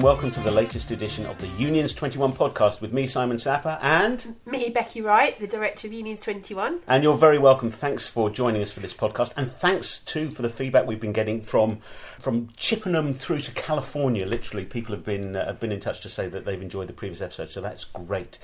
And welcome to the latest edition of the Unions 21 podcast with me, Simon Sapper, and. Me, Becky Wright, the director of Unions 21. And you're very welcome. Thanks for joining us for this podcast, and thanks too for the feedback we've been getting from from Chippenham through to California. Literally, people have been uh, have been in touch to say that they've enjoyed the previous episode, so that's great.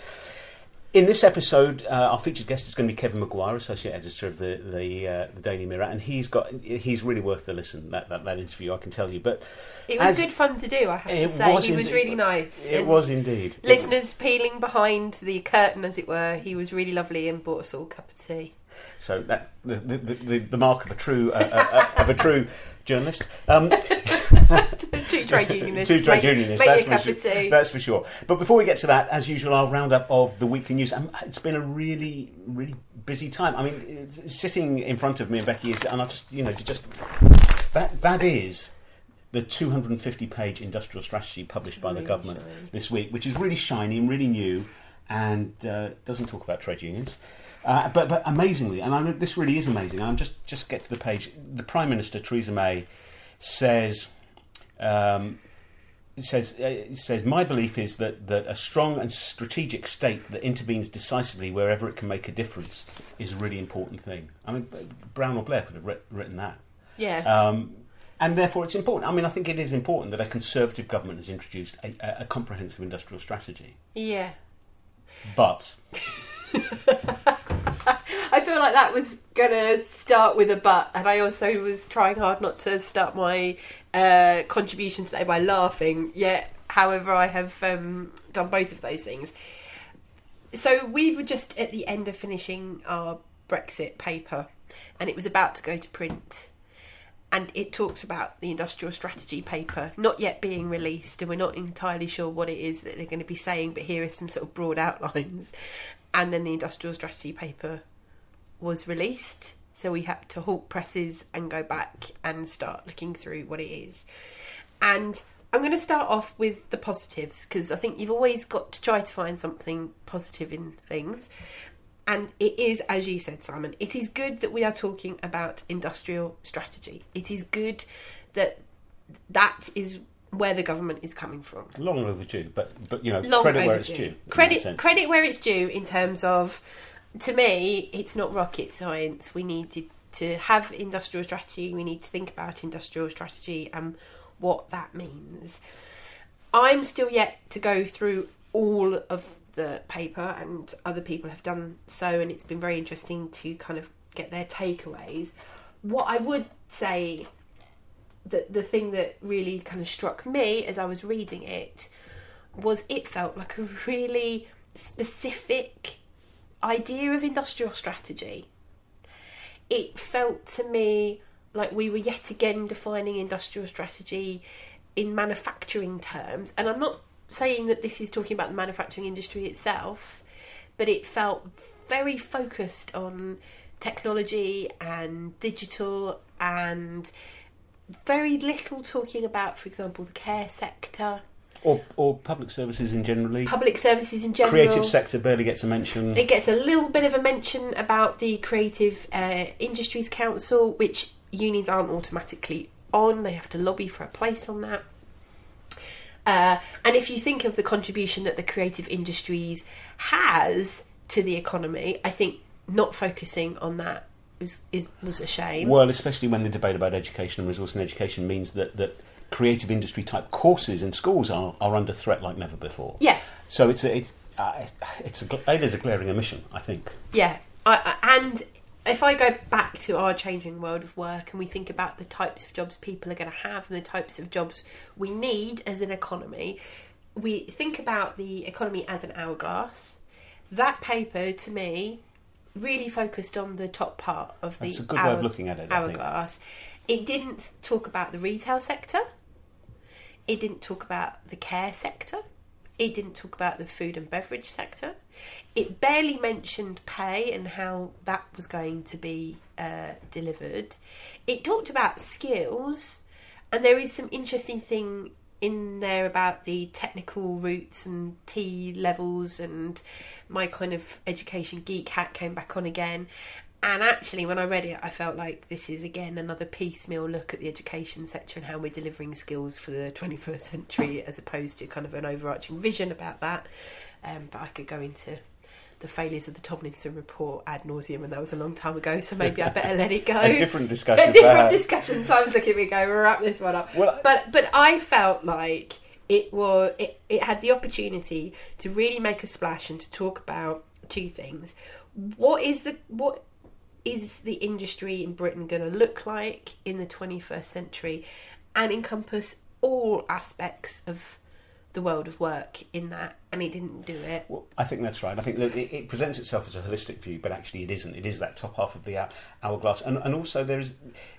In this episode, uh, our featured guest is going to be Kevin Maguire, associate editor of the the, uh, the Daily Mirror, and he's got he's really worth the listen. That that, that interview, I can tell you. But It was good fun to do, I have to say. he was really nice. It was indeed. Listeners peeling behind the curtain, as it were, he was really lovely and bought us all a cup of tea. So that the the, the, the mark of a true uh, uh, uh, of a true journalist. Um, Two trade unionists. Two trade unionists, Make that's you a cup for sure. That's for sure. But before we get to that, as usual, our roundup of the weekly news. Um, it's been a really, really busy time. I mean, sitting in front of me and Becky is, and I just, you know, just that that is the 250-page industrial strategy published by the government shiny. this week, which is really shiny and really new, and uh, doesn't talk about trade unions. Uh, but, but amazingly, and I this really is amazing. I'm just just get to the page. The Prime Minister Theresa May says um, says uh, says my belief is that, that a strong and strategic state that intervenes decisively wherever it can make a difference is a really important thing. I mean, Brown or Blair could have writ- written that, Yeah. um, and therefore it's important. I mean, I think it is important that a conservative government has introduced a, a comprehensive industrial strategy, yeah. but I feel like that was gonna start with a but, and I also was trying hard not to start my uh, contribution today by laughing. Yet, however, I have um, done both of those things. So we were just at the end of finishing our Brexit paper, and it was about to go to print. And it talks about the industrial strategy paper not yet being released, and we're not entirely sure what it is that they're going to be saying. But here are some sort of broad outlines. And then the industrial strategy paper was released, so we had to halt presses and go back and start looking through what it is. And I'm going to start off with the positives because I think you've always got to try to find something positive in things. And it is, as you said, Simon, it is good that we are talking about industrial strategy. It is good that that is where the government is coming from long overdue. But but you know, long credit where it's due. Credit credit where it's due in terms of to me, it's not rocket science. We needed to have industrial strategy. We need to think about industrial strategy and what that means. I'm still yet to go through all of the paper, and other people have done so, and it's been very interesting to kind of get their takeaways. What I would say that the thing that really kind of struck me as I was reading it was it felt like a really specific idea of industrial strategy. It felt to me like we were yet again defining industrial strategy in manufacturing terms, and I'm not saying that this is talking about the manufacturing industry itself, but it felt very focused on technology and digital and very little talking about, for example, the care sector, or or public services in generally. public services in general. Creative sector barely gets a mention. It gets a little bit of a mention about the Creative uh, Industries Council, which unions aren't automatically on. They have to lobby for a place on that. Uh, and if you think of the contribution that the creative industries has to the economy, I think not focusing on that was is, was a shame. Well, especially when the debate about education and resource and education means that, that creative industry type courses in schools are, are under threat like never before. Yeah, So it's a, it's uh, it's a, it is a glaring omission, I think. Yeah, I, I, and if I go back to our changing world of work and we think about the types of jobs people are going to have and the types of jobs we need as an economy, we think about the economy as an hourglass. That paper, to me, really focused on the top part of the That's a good way of looking at it, I think. hourglass. It didn't talk about the retail sector. It didn't talk about the care sector. It didn't talk about the food and beverage sector. It barely mentioned pay and how that was going to be uh, delivered. It talked about skills, and there is some interesting thing in there about the technical routes and T levels, and my kind of education geek hat came back on again. And actually, when I read it, I felt like this is again another piecemeal look at the education sector and how we're delivering skills for the 21st century, as opposed to kind of an overarching vision about that. Um, but I could go into the failures of the Tomlinson report ad nauseum, and that was a long time ago, so maybe I better let it go. A different discussion. A different discussion. So I was looking me go, we'll wrap this one up. Well, but but I felt like it was it, it had the opportunity to really make a splash and to talk about two things. What is the what is the industry in Britain going to look like in the 21st century and encompass all aspects of the world of work in that and he didn't do it Well, I think that's right. I think that it, it presents itself as a holistic view, but actually it isn't. It is that top half of the hourglass. And, and also, there is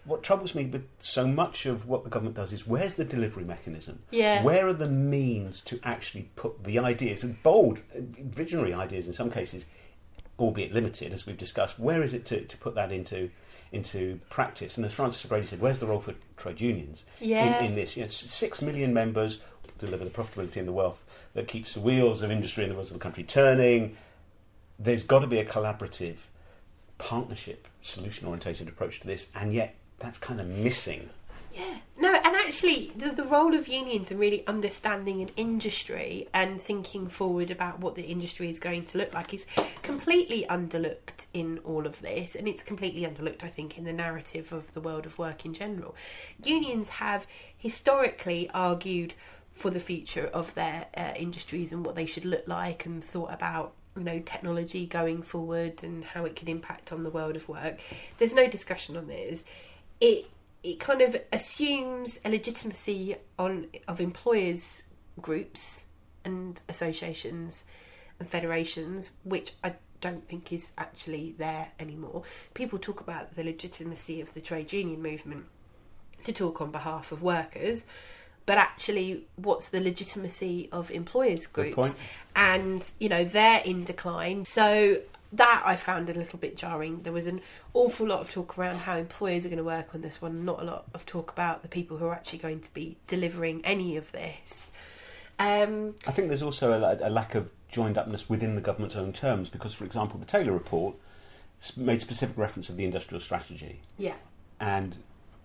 what troubles me with so much of what the government does is where's the delivery mechanism? Yeah. Where are the means to actually put the ideas, and bold, visionary ideas in some cases, albeit limited, as we've discussed, where is it to, to put that into? Into practice, and as Frances O'Grady said, where's the role for trade unions Yeah. in, in this? You know, six million members deliver the profitability and the wealth that keeps the wheels of industry in the rest of the country turning. There's got to be a collaborative, partnership, solution orientated approach to this, and yet that's kind of missing. Yeah. And actually, the, the role of unions and really understanding an industry and thinking forward about what the industry is going to look like is completely underlooked in all of this. And it's completely underlooked, I think, in the narrative of the world of work in general. Unions have historically argued for the future of their uh, industries and what they should look like and thought about you know technology going forward and how it can impact on the world of work there's no discussion on this it it kind of assumes a legitimacy on of employers groups and associations and federations which I don't think is actually there anymore. People talk about the legitimacy of the trade union movement to talk on behalf of workers but actually what's the legitimacy of employers Good groups? point. and you know they're in decline. So that I found a little bit jarring. There was an awful lot of talk around how employers are going to work on this one, not a lot of talk about the people who are actually going to be delivering any of this. Um, I think there's also a, a lack of joined upness within the government's own terms, because, for example, the Taylor report made specific reference of the industrial strategy, yeah, and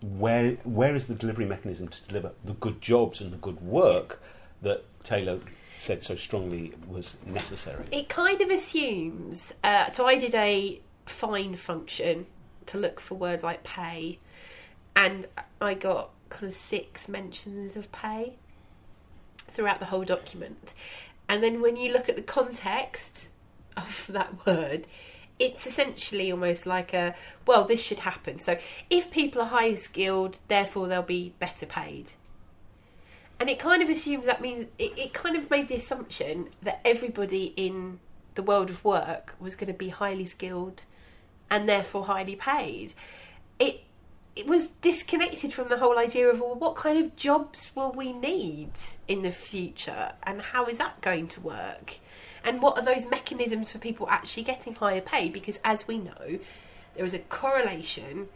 where where is the delivery mechanism to deliver the good jobs and the good work that Taylor said so strongly was necessary? it kind of assumes. Uh, so I did a find function to look for words like pay, and I got kind of six mentions of pay throughout the whole document. And then when you look at the context of that word, it's essentially almost like a well, this should happen. So if people are higher skilled, therefore they'll be better paid. And it kind of assumes that means it, it kind of made the assumption that everybody in the world of work was going to be highly skilled and therefore highly paid. It it was disconnected from the whole idea of well, what kind of jobs will we need in the future and how is that going to work? And what are those mechanisms for people actually getting higher pay? Because as we know, there is a correlation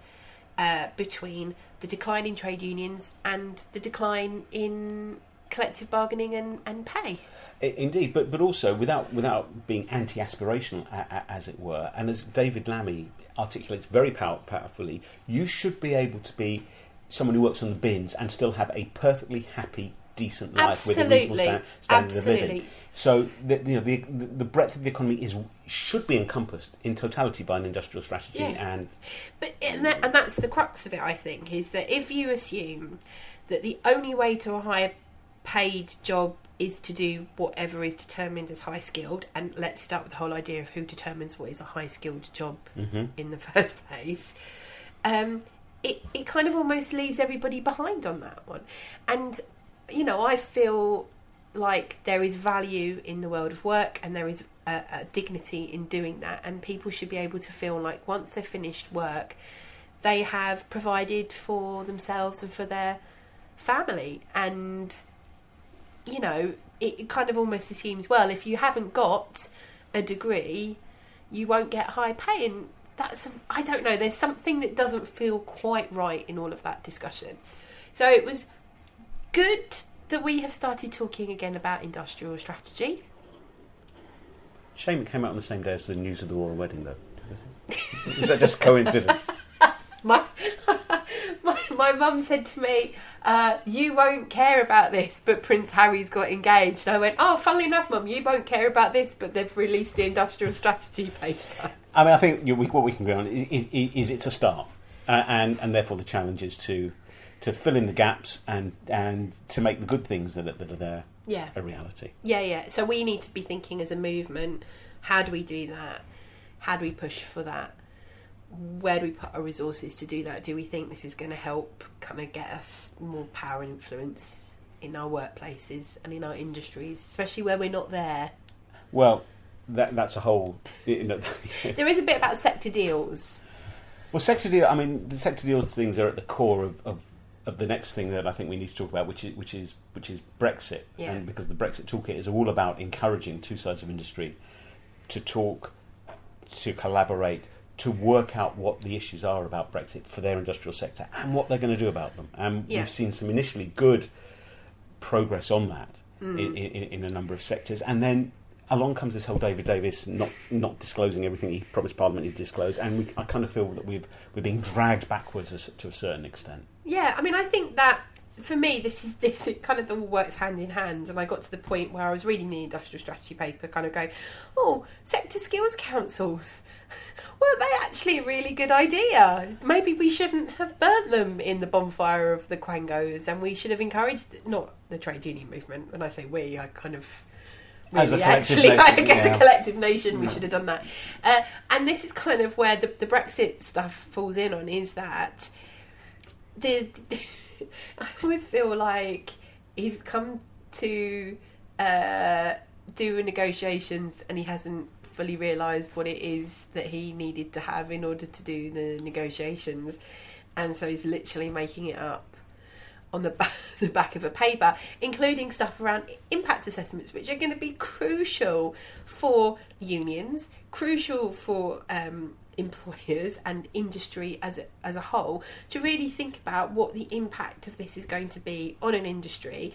uh, between the decline in trade unions and the decline in collective bargaining and, and pay. Indeed, but but also without without being anti-aspirational, a, a, as it were. And as David Lammy articulates very pow- powerfully, you should be able to be someone who works on the bins and still have a perfectly happy, decent life with a reasonable Absolutely. sta- standard of living. So the, you know the, the breadth of the economy is should be encompassed in totality by an industrial strategy Yeah. and But and, that, and that's the crux of it, I think, is that if you assume that the only way to a higher paid job is to do whatever is determined as high skilled, and let's start with the whole idea of who determines what is a high skilled job Mhm. in the first place. Um, it it kind of almost leaves everybody behind on that one, and you know I feel like there is value in the world of work and there is a, a dignity in doing that, and people should be able to feel like once they've finished work, they have provided for themselves and for their family, and you know it, it kind of almost assumes well if you haven't got a degree, you won't get high pay, and that's I don't know. There's something that doesn't feel quite right in all of that discussion. So it was good that we have started talking again about industrial strategy. shame it came out on the same day as the news of the royal wedding though. Is that just coincidence? My my my mum said to me, uh, "You won't care about this, but Prince Harry's got engaged." And I went, "Oh, funnily enough, mum, you won't care about this, but they've released the industrial strategy paper." I mean, I think you know, we, what we can agree on is, is, is it's a start, uh, and and therefore the challenge is to to fill in the gaps and and to make the good things that are, that are there Yeah, a reality. yeah, yeah. So we need to be thinking as a movement. How do we do that? How do we push for that? Where do we put our resources to do that? Do we think this is going to help kind of get us more power and influence in our workplaces and in our industries, especially where we're not there? Well, that that's a whole. You know, There is a bit about sector deals. well, sector deal. I mean, the sector deals things are at the core of, of, of the next thing that I think we need to talk about, which is which is which is Brexit, Yeah. and because the Brexit toolkit is all about encouraging two sides of industry to talk, to collaborate, to work out what the issues are about Brexit for their industrial sector and what they're going to do about them. And Yeah. we've seen some initially good progress on that Mm. in, in, in a number of sectors, and then. Along comes this whole David Davis not not disclosing everything he promised Parliament he'd disclose, and we, I kind of feel that we've we're being dragged backwards as, to a certain extent. Yeah, I mean, I think that for me, this is this it kind of all works hand in hand. And I got to the point where I was reading the industrial strategy paper, kind of going, "Oh, sector skills councils." Were they actually a really good idea? Maybe we shouldn't have burnt them in the bonfire of the Quangos, and we should have encouraged not the trade union movement. When I say we, I kind of As a really actually, nation, I guess yeah. a collective nation, we Yeah. should have done that. Uh, and this is kind of where the, the Brexit stuff falls in on is that the I always feel like he's come to uh, do negotiations and he hasn't fully realised what it is that he needed to have in order to do the negotiations, and so he's literally making it up on the back, the back of a paper, including stuff around impact assessments, which are going to be crucial for unions, crucial for um, employers and industry as a, as a whole, to really think about what the impact of this is going to be on an industry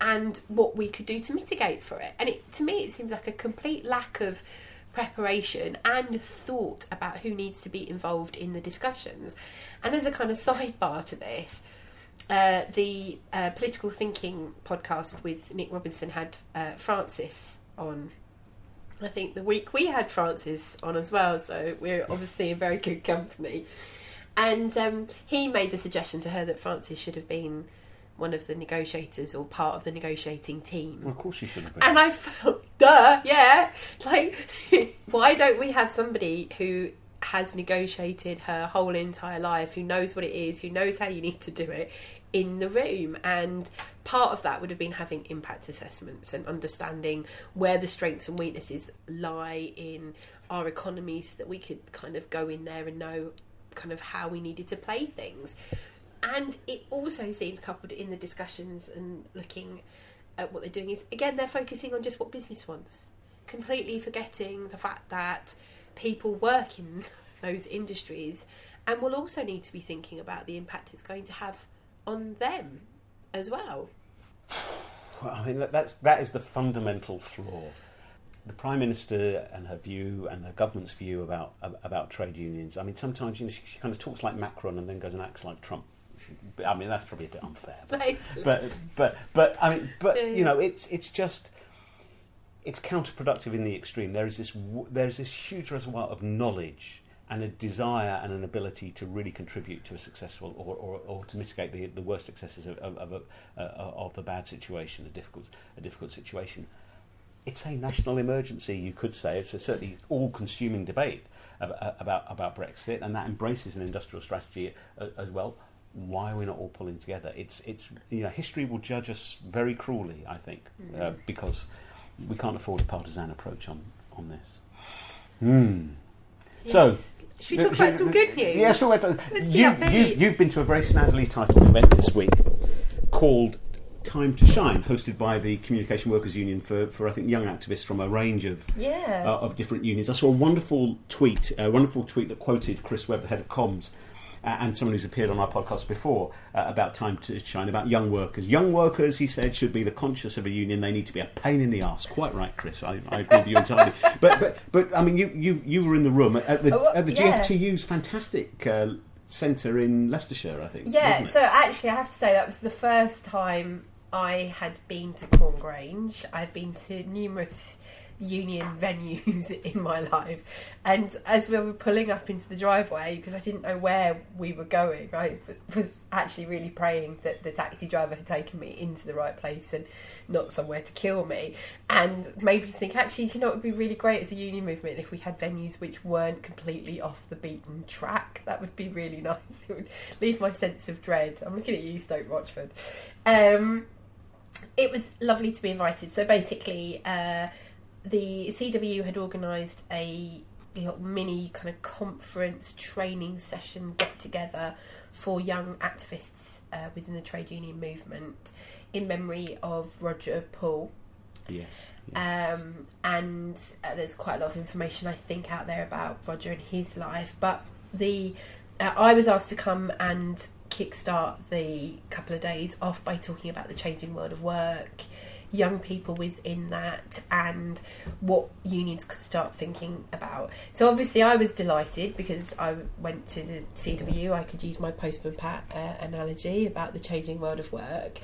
and what we could do to mitigate for it. And it, to me, it seems like a complete lack of preparation and thought about who needs to be involved in the discussions. And as a kind of sidebar to this, uh, the uh, political thinking podcast with Nick Robinson had uh, Frances on. I think the week we had Frances on as well, so we're obviously in very good company. And um, he made the suggestion to her that Frances should have been one of the negotiators or part of the negotiating team. Well, of course you should have been. And I felt, duh, yeah. Like, why don't we have somebody who has negotiated her whole entire life, who knows what it is, who knows how you need to do it in the room? And part of that would have been having impact assessments and understanding where the strengths and weaknesses lie in our economy so that we could kind of go in there and know kind of how we needed to play things. And it also seems coupled in the discussions and looking at what they're doing is again they're focusing on just what business wants, completely forgetting the fact that people work in those industries and will also need to be thinking about the impact it's going to have on them as well. Well, I mean, that's that is the fundamental flaw. The prime minister and her view, and the government's view about about trade unions. I mean, sometimes you know she, she kind of talks like Macron and then goes and acts like Trump. I mean, that's probably a bit unfair. But but but, but I mean, but you know, it's it's just it's counterproductive in the extreme. There is this there is this huge reservoir of knowledge and a desire and an ability to really contribute to a successful or, or, or to mitigate the, the worst excesses of, of, of, a, uh, of the bad situation, a difficult a difficult situation. It's a national emergency, you could say. It's a certainly all-consuming debate ab- about about Brexit, and that embraces an industrial strategy uh, as well. Why are we not all pulling together? It's it's you know history will judge us very cruelly, I think, uh, because we can't afford a partisan approach on on this. Hmm. So, should we talk about some good news? Yes, well, uh, Let's you, upbeat. you, you've been to a very snazzily titled event this week called Time to Shine, hosted by the Communication Workers Union for, for I think, young activists from a range of Yeah. uh, of different unions. I saw a wonderful tweet, a wonderful tweet that quoted Chris Webb, the head of comms, uh, and someone who's appeared on our podcast before uh, about Time to Shine, about young workers. Young workers, he said, should be the conscious of a union. They need to be a pain in the arse. Quite right, Chris. I, I agree with you entirely. But, but, but I mean, you, you, you were in the room at the, Oh, at the yeah. GFTU's fantastic uh, centre in Leicestershire, I think. Yeah, so actually, I have to say that was the first time I had been to Quorn Grange. I've been to numerous union venues in my life, and as we were pulling up into the driveway, because I didn't know where we were going, I was, actually really praying that the taxi driver had taken me into the right place and not somewhere to kill me, and made me think actually, do you know, it would be really great as a union movement if we had venues which weren't completely off the beaten track. That would be really nice. It would leave my sense of dread. I'm looking at you, Stoke Rochford. Um, it was lovely to be invited. So basically, uh, the CW had organised a little mini kind of conference training session get together for young activists uh, within the trade union movement in memory of Roger Poole. Yes. yes. Um, and uh, there's quite a lot of information I think out there about Roger and his life. But the uh, I was asked to come and kickstart the couple of days off by talking about the changing world of work, young people within that, and what unions could start thinking about. So obviously, I was delighted because I went to the CW. I could use my postman pat uh, analogy about the changing world of work.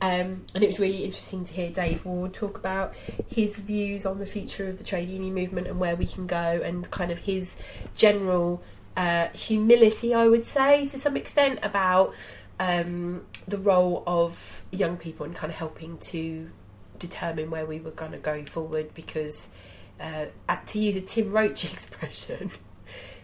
Um, and it was really interesting to hear Dave Ward talk about his views on the future of the trade union movement and where we can go, and kind of his general uh, humility, I would say, to some extent, about um, the role of young people and kind of helping to determine where we were going to go forward. Because, uh, at, to use a Tim Roache expression,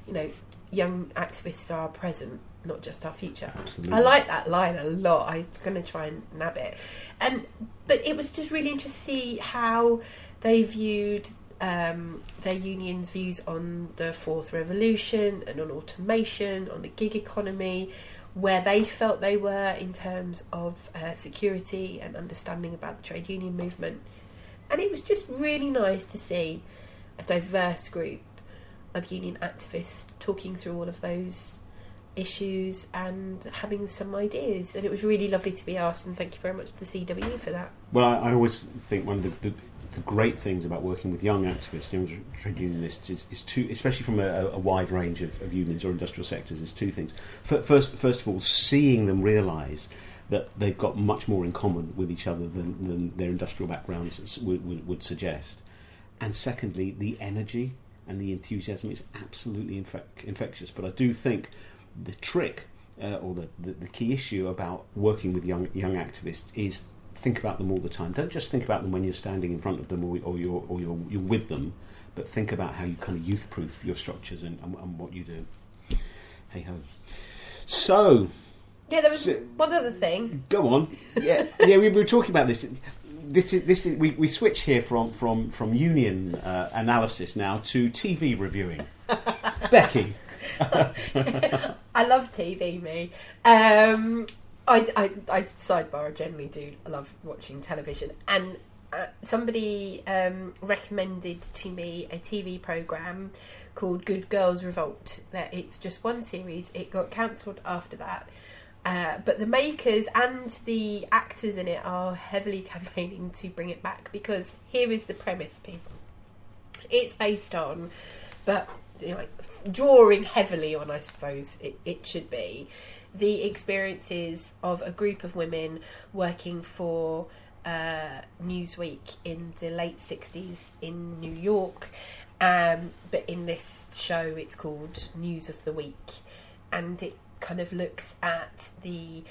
you know, young activists are our present, not just our future. Absolutely. I like that line a lot. I'm going to try and nab it. Um, but it was just really interesting to see how they viewed um, their union's views on the fourth revolution and on automation, on the gig economy, where they felt they were in terms of uh, security and understanding about the trade union movement. And it was just really nice to see a diverse group of union activists talking through all of those issues and having some ideas. And it was really lovely to be asked, and thank you very much to the CW for that. Well, I, always think one of the, the, the great things about working with young activists, young trade unionists, is, is two, especially from a, a wide range of, of unions or industrial sectors, is two things. First, first of all, seeing them realise that they've got much more in common with each other than, than their industrial backgrounds would, would, would suggest. And secondly, the energy and the enthusiasm is absolutely infec- infectious. But I do think the trick uh, or the, the, the key issue about working with young young activists is think about them all the time. Don't just think about them when you're standing in front of them or, or you're or you're, you're with them, but think about how you kind of youth proof your structures and, and, and what you do. Hey ho. So Yeah, there was So- one other thing. go on. Yeah, yeah. We were talking about this. This is this is we, we switch here from from from union uh, analysis now to TV reviewing. Becky, I love TV, me. Um, I, I, I sidebar. I generally do love watching television, and uh, somebody um, recommended to me a TV program called Good Girls Revolt. That it's just one series. It got cancelled after that. Uh, but the makers and the actors in it are heavily campaigning to bring it back because here is the premise, people. It's based on, but you know, drawing heavily on, I suppose it, it should be, the experiences of a group of women working for uh, Newsweek in the late 60s in New York. Um, but in this show, it's called News of the Week, and it kind of looks at the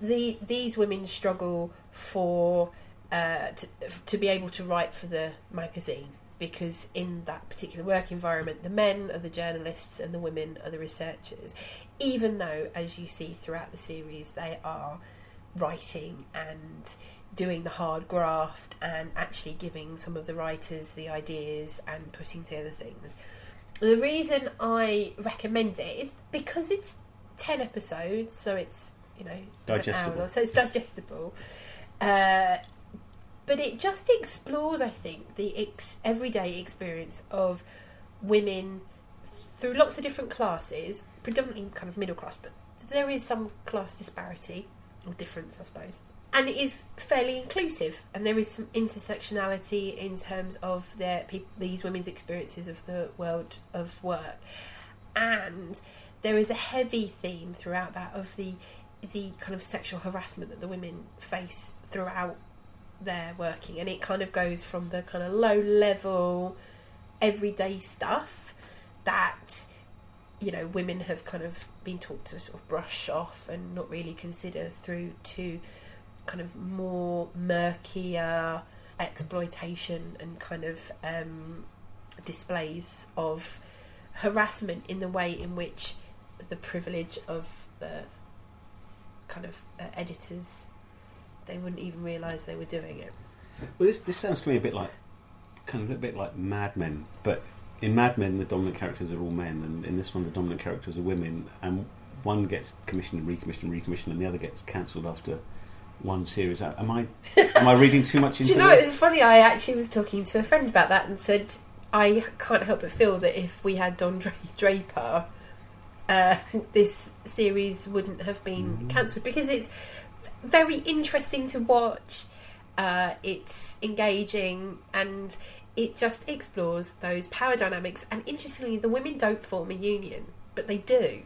the these women struggle for uh, to, to be able to write for the magazine because in that particular work environment, the men are the journalists and the women are the researchers. Even though, as you see throughout the series, they are writing and doing the hard graft and actually giving some of the writers the ideas and putting together things. The reason I recommend it is because it's 10 episodes, so it's, you know, an Digestible. hour, so it's digestible. Uh, but it just explores, I think, the ex- everyday experience of women through lots of different classes, predominantly kind of middle class, but there is some class disparity or difference, I suppose. And it is fairly inclusive, and there is some intersectionality in terms of their peop these women's experiences of the world of work, and there is a heavy theme throughout that of the the kind of sexual harassment that the women face throughout their working, and it kind of goes from the kind of low level, everyday stuff that you know women have kind of been taught to sort of brush off and not really consider through to kind of more murkier exploitation and kind of um, displays of harassment in the way in which the privilege of the kind of uh, editors they wouldn't even realise they were doing it. Well, this, this sounds to me a bit like, kind of a bit like Mad Men, but in Mad Men the dominant characters are all men, and in this one the dominant characters are women, and one gets commissioned and recommissioned and recommissioned, and the other gets cancelled after one series. Am I am I reading too much into Do you know, this? it's funny, I actually was talking to a friend about that and said, I can't help but feel that if we had Don Dra- Draper, uh, this series wouldn't have been Mm. cancelled because it's very interesting to watch. Uh, it's engaging and it just explores those power dynamics. And interestingly, the women don't form a union, but they do.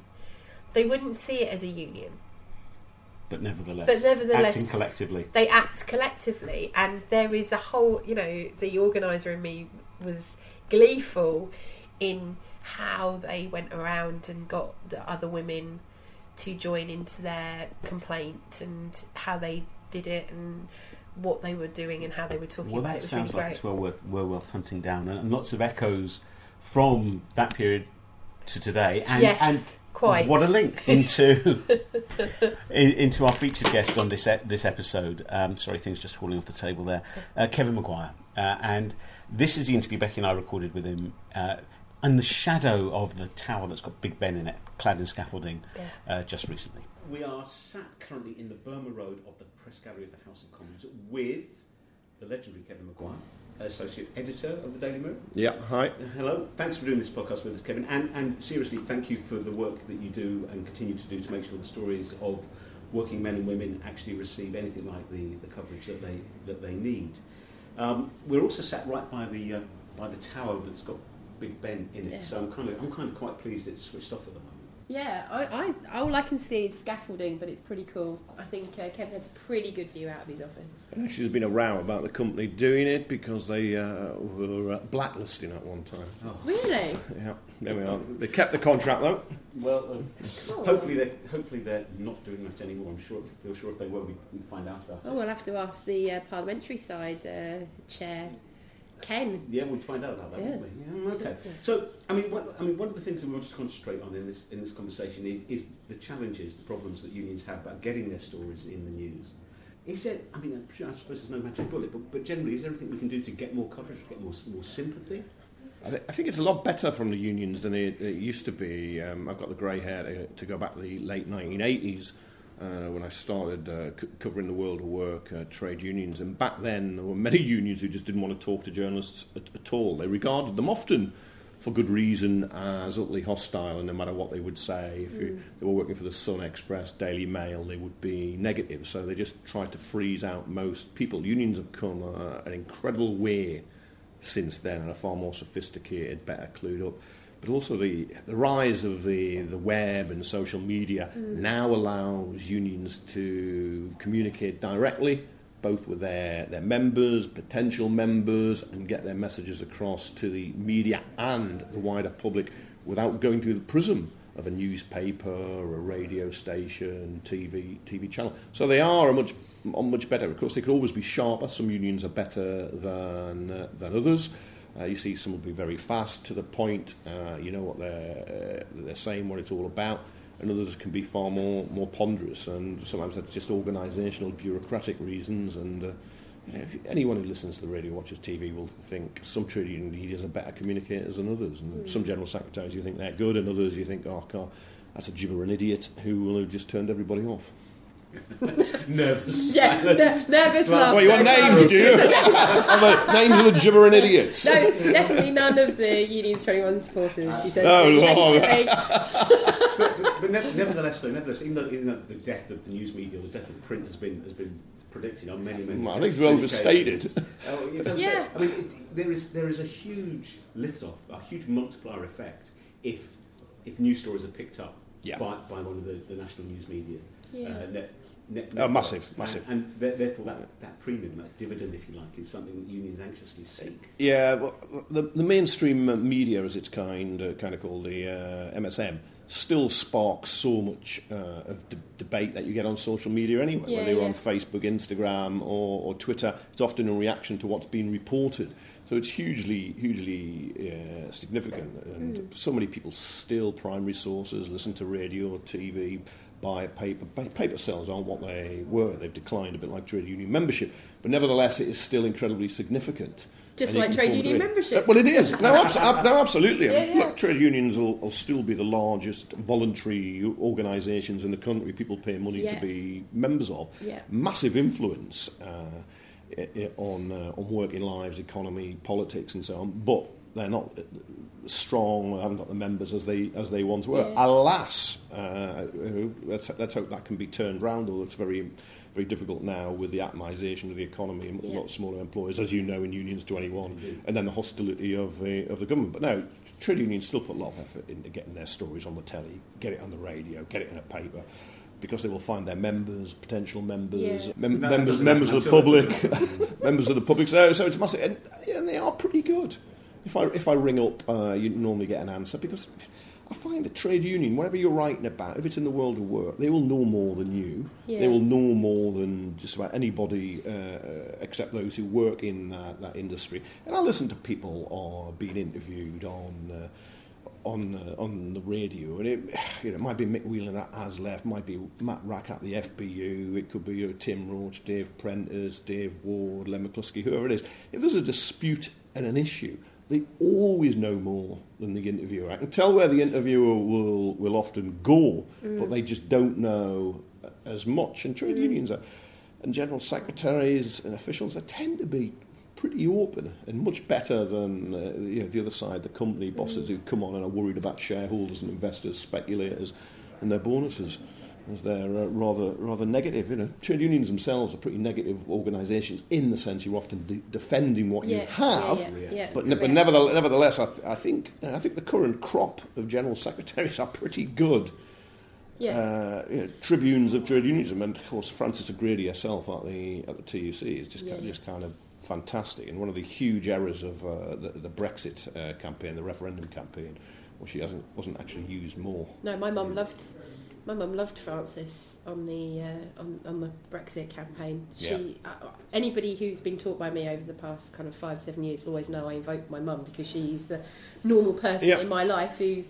They wouldn't see it as a union. But nevertheless, But nevertheless- acting collectively. they act collectively and there is a whole you know the organizer in me was gleeful in how they went around and got the other women to join into their complaint and how they did it and what they were doing and how they were talking Well, about that it. It was sounds really like great. it's well worth well worth hunting down, and, and lots of echoes from that period to today. And, yes, and quite. What a link into into our featured guest on this e- this episode. Um, sorry, things just falling off the table there. Uh, Kevin Maguire, uh, and this is the interview Becky and I recorded with him. Uh, in the shadow of the tower that's got Big Ben in it, clad in scaffolding, Yeah. uh, just recently. We are sat currently in the Burma Road of the Press Gallery of the House of Commons with the legendary Kevin Maguire, Associate Editor of the Daily Mirror. Yeah, hi. Hello, thanks for doing this podcast with us, Kevin. And, and seriously, thank you for the work that you do and continue to do to make sure the stories of working men and women actually receive anything like the, the coverage that they, that they need. Um, we're also sat right by the, uh, by the tower that's got Big Ben in it, Yeah. so I'm kind, of, I'm kind of quite pleased it's switched off at the moment. Yeah, I, I, all I can see is scaffolding, but it's pretty cool. I think uh, Kevin has a pretty good view out of his office. Actually, there's been a row about the company doing it because they uh, were uh, blacklisting at one time. Oh. Really? Yeah, there we are. They kept the contract though. Well, um, Oh. hopefully they're hopefully they're not doing that anymore. I'm sure. Feel sure if they were, we can find out about Oh, it. we'll have to ask the uh, parliamentary side uh, chair, Ken. Yeah, we'd find out about that, Yeah. wouldn't we? Yeah, okay. So, I mean, what, I mean, one of the things that we want to concentrate on in this in this conversation is, is the challenges, the problems that unions have about getting their stories in the news. Is there? I mean, I'm sure- I suppose there's no magic bullet, but, but generally, is there anything we can do to get more coverage, to get more more sympathy? I, th- I think it's a lot better from the unions than it, it used to be. Um, I've got the grey hair to, to go back to the late 1980s uh, when I started uh, c- covering the world of work, uh, trade unions. And back then, there were many unions who just didn't want to talk to journalists at, at all. They regarded them often, for good reason, as utterly hostile, and no matter what they would say, if you, they were working for the Sun Express, Daily Mail, they would be negative. So they just tried to freeze out most people. Unions have come uh, an incredible way since then and are far more sophisticated, better clued up. But also the, the rise of the, the web and social media now allows unions to communicate directly, both with their, their members, potential members, and get their messages across to the media and the wider public without going through the prism of a newspaper, a radio station, TV TV channel. So they are a much much better. Of course, they could always be sharper. Some unions are better than uh, than others. Uh, you see, some will be very fast to the point. Uh, you know what they're uh, they're saying, what it's all about, and others can be far more more ponderous. And sometimes that's just organisational, bureaucratic reasons. And uh, if anyone who listens to the radio, watches TV, will think some trade union leaders are better communicators than others. And some general secretaries, you think they're good, and others you think, oh, God, that's a gibber an idiot who will have just turned everybody off. Nervous. Yeah, silence. nervous Well, laugh. Well, you want names, do you? Are the names of the gibbering idiots? No, definitely none of the Unions 21 supporters, she says. Oh, really Lord. hastily. but, but never, nevertheless, though, nevertheless, even though, even though the death of the news media, the death of print has been has been predicted on many, many. Well, I think it's well overstated. occasions. Oh, you don't Yeah. I mean, it, there is there is a huge lift off, a huge multiplier effect if if news stories are picked up Yeah. by, by one of the, the national news media. Yeah. Uh, net, net, Oh, massive, networks. massive. And, and th- therefore, that, that premium, that dividend, if you like, is something that unions anxiously seek. Yeah, well, the, the mainstream uh, media, as it's kind uh, kind of called, the uh, MSM, still sparks so much uh, of de- debate that you get on social media anyway. Yeah, whether you're yeah. on Facebook, Instagram, or, or Twitter, it's often in reaction to what's been reported. So it's hugely, hugely uh, significant, and Hmm. so many people still primary sources, listen to radio, TV, buy paper. Paper sales aren't what they were; they've declined a bit like trade union membership, but nevertheless, it is still incredibly significant. Just like trade union membership. Well, it is. No, abs- ab- no absolutely. Yeah, yeah. Look, trade unions will, will still be the largest voluntary organisations in the country. People pay money Yeah. to be members of. Yeah. Massive influence uh, on uh, on working lives, economy, politics, and so on. But they're not uh, strong. They haven't got the members as they as they once were. Yeah. Alas, uh, let's let's hope that can be turned round. Although it's very very difficult now with the atomisation of the economy and a lot of smaller employers, as you know, in Unions 21, and then the hostility of the, of the government. But no, trade unions still put a lot of effort into getting their stories on the telly, get it on the radio, get it in a paper, because they will find their members, potential members, Yeah. mem- No, members, members of the I'm sure that public, members of the public. So, so it's massive, and, and they are pretty good. If I if I ring up, uh, you normally get an answer because I find the trade union, whatever you're writing about, if it's in the world of work, they will know more than you. Yeah. They will know more than just about anybody uh, uh, except those who work in that, that industry. And I listen to people uh, being interviewed on. Uh, on uh, on the radio, and it you know it might be Mick Whelan at ASLEF, might be Matt Wrack at the FBU, it could be uh, Tim Roache, Dave Prentis, Dave Ward, Len McCluskey, whoever it is. If there's a dispute and an issue, they always know more than the interviewer. I can tell where the interviewer will will often go, but mm. they just don't know as much. And trade mm. unions are, and general secretaries and officials, they tend to be pretty open and much better than uh, you know, the other side, the company bosses mm. who come on and are worried about shareholders and investors, speculators, and their bonuses. As they're uh, rather rather negative, you know, trade unions themselves are pretty negative organisations in the sense you're often de- defending what Yeah, you have, yeah, yeah, but, ne- but nevertheless, nevertheless, I, th- I think I think the current crop of general secretaries are pretty good Yeah. uh, you know, tribunes of trade unionism, and of course Frances O'Grady herself at the at the TUC is just kind of, just kind of fantastic. And one of the huge errors of uh, the, the Brexit uh, campaign, the referendum campaign, well, she hasn't wasn't actually used more. No, my mum loved. My mum loved Frances on the uh, on, on the Brexit campaign. She uh, anybody who's been taught by me over the past kind of five seven years will always know I invoke my mum because she's the normal person Yeah. in my life who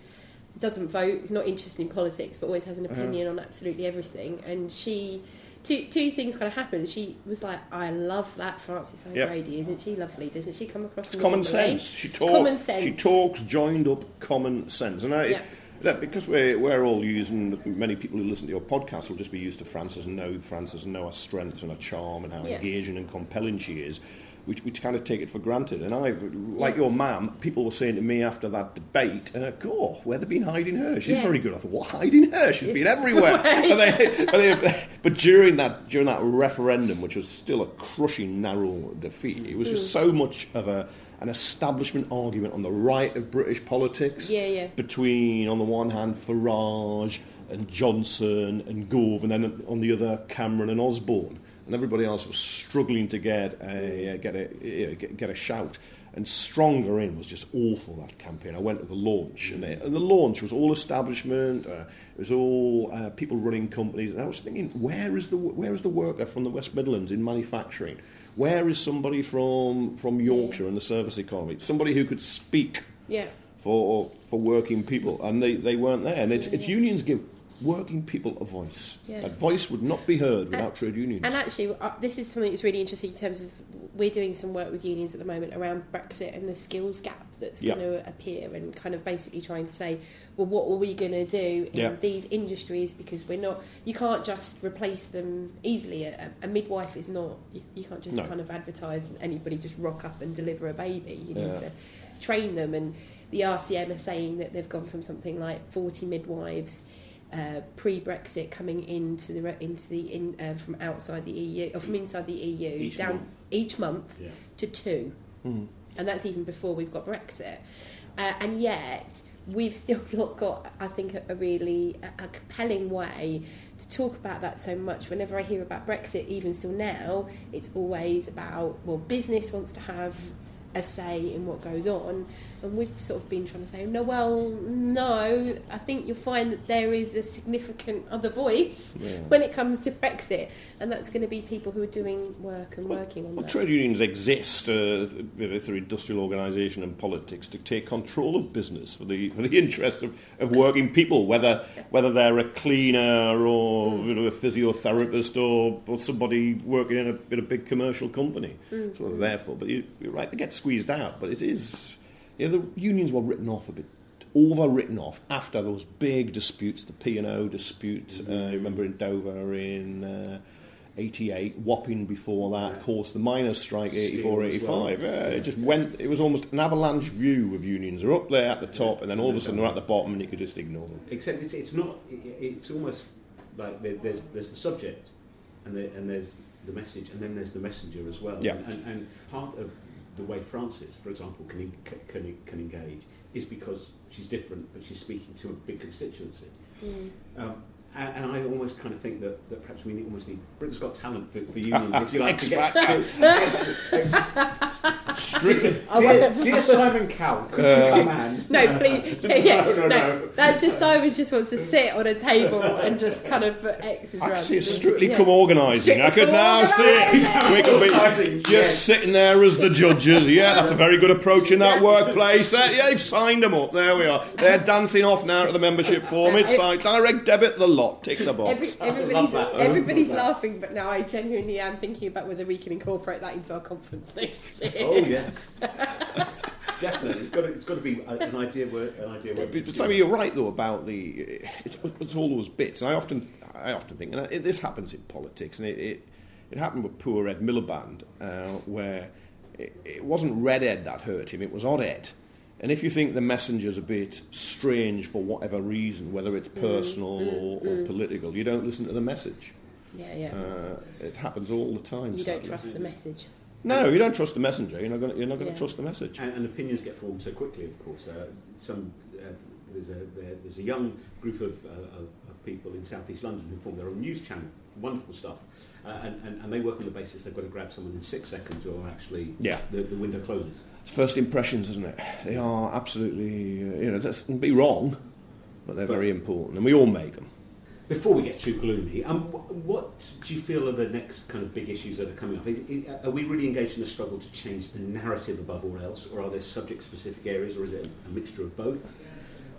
doesn't vote, is not interested in politics, but always has an opinion on absolutely everything. And she, two two things kind of happened. She was like, "I love that Frances Yeah. O'Grady, isn't she lovely? Doesn't she come across common sense. She talks. common sense. She talks joined up common sense, and I. Yeah. That because we're, we're all using, many people who listen to your podcast will just be used to Frances and know Frances and know her strengths and her charm and how Yeah. engaging and compelling she is. Which we kind of take it for granted. And I, like Yeah. your mum, people were saying to me after that debate, uh, "God, where they been hiding her? She's Yeah. very good." I thought, "What hiding her? She's been everywhere." They- they- but during that during that referendum, which was still a crushing narrow defeat, it was Mm. just so much of a an establishment argument on the right of British politics Yeah, yeah. between, on the one hand, Farage and Johnson and Gove, and then on the other, Cameron and Osborne. And everybody else was struggling to get a, uh, get a, you know, get, get a shout. And Stronger In was just awful, that campaign. I went to the launch, and, it, and the launch was all establishment, uh, it was all uh, people running companies. And I was thinking, where is, the, where is the worker from the West Midlands in manufacturing? Where is somebody from, from Yorkshire in the service economy? Somebody who could speak Yeah. for for working people, and they, they weren't there. And it's, it's unions give working people a voice. Yeah. That voice would not be heard without And- trade unions. And actually, uh, this is something that's really interesting in terms of we're doing some work with unions at the moment around Brexit and the skills gap that's Yeah. going to appear and kind of basically trying to say, well, what are we going to do in Yeah. these industries because we're not, you can't just replace them easily. A, a midwife is not, you, you can't just No. kind of advertise and anybody just rock up and deliver a baby. You need to train them. And the RCM are saying that they've gone from something like 40 midwives. Uh, pre-Brexit, coming into the into the in uh, from outside the EU or from inside the EU Each down month. each month Yeah. to two, Mm. And that's even before we've got Brexit. Uh, and yet, we've still not got, I think, a, really a compelling way to talk about that so much. Whenever I hear about Brexit, even still now, it's always about well, business wants to have a say in what goes on, and we've sort of been trying to say, no, well, no. I think you'll find that there is a significant other voice Yeah. when it comes to Brexit, and that's going to be people who are doing work and working on Well, that. trade unions exist uh, through industrial organisation and politics to take control of business for the for the interests of, of working people, whether whether they're a cleaner or you know, a physiotherapist or, or somebody working in a, in a big commercial company. That's what they're for. But you, you're right, they get squeezed out. But it is, you know, the unions were written off a bit. Overwritten off after those big disputes, the P and O dispute. Uh, remember in Dover in uh, 88, Wapping before that, of course, the miners' strike, 84, Steel as well. 85. Yeah, it just went, it was almost an avalanche view of unions. They're up there at the top, and then all of a sudden they're at the bottom, and you could just ignore them. Except it's, it's not. It's almost like there's there's the subject, and there, and there's the message, and then there's the messenger as well. Yeah. And, and, and part of the way Frances, for example, can, can, can engage is because she's different, but she's speaking to a big constituency. Mm. Um, and, and I almost kind of think that, that perhaps we need, almost need Britain's Got Talent for, for unions, if you like, to get to, Strictly. dear, dear Simon Cowell, could you come and No, please. Yeah, yeah, No, no, no, no. That's just Simon just wants to sit on a table and just kind of put X's around. Actually, it's it. strictly Yeah. come organising. I could now see it. We could be just yes. sitting there as the judges. Yeah, that's a very good approach in that workplace. Uh, yeah, they've signed them up. There we are. They're dancing off now to the membership form. It's like direct debit the lot. Tick the box. Every, everybody's love that. I everybody's love that. laughing, but now I genuinely am thinking about whether we can incorporate that into our conference next year. Oh yes, definitely. It's got to, it's got to be an idea where an idea where. But, but Simon, you're right though about the it's, it's all those bits. And I often I often think, and it, this happens in politics, and it, it, it happened with poor Ed Miliband, uh, where it, it wasn't Red Ed that hurt him; it was Odd Ed. And if you think the messenger's a bit strange for whatever reason, whether it's personal or, or political, you don't listen to the message. Yeah, yeah. Uh, it happens all the time. you don't trust the message. No, you don't trust the messenger. You're not going. You're not going to Yeah. trust the message. And, and opinions get formed so quickly, of course. Uh, some uh, there's a there, there's a young group of, uh, of, of people in southeast London who form their own news channel. Wonderful stuff, uh, and, and, and they work on the basis they've got to grab someone in six seconds, or actually Yeah. the, the window closes. It's first impressions, isn't it? They are absolutely, uh, you know, that's can be wrong, but they're very important, and we all make them. Before we get too gloomy, um, what do you feel are the next kind of big issues that are coming up? Is, is, are we really engaged in a struggle to change the narrative above all else, or are there subject-specific areas, or is it a mixture of both?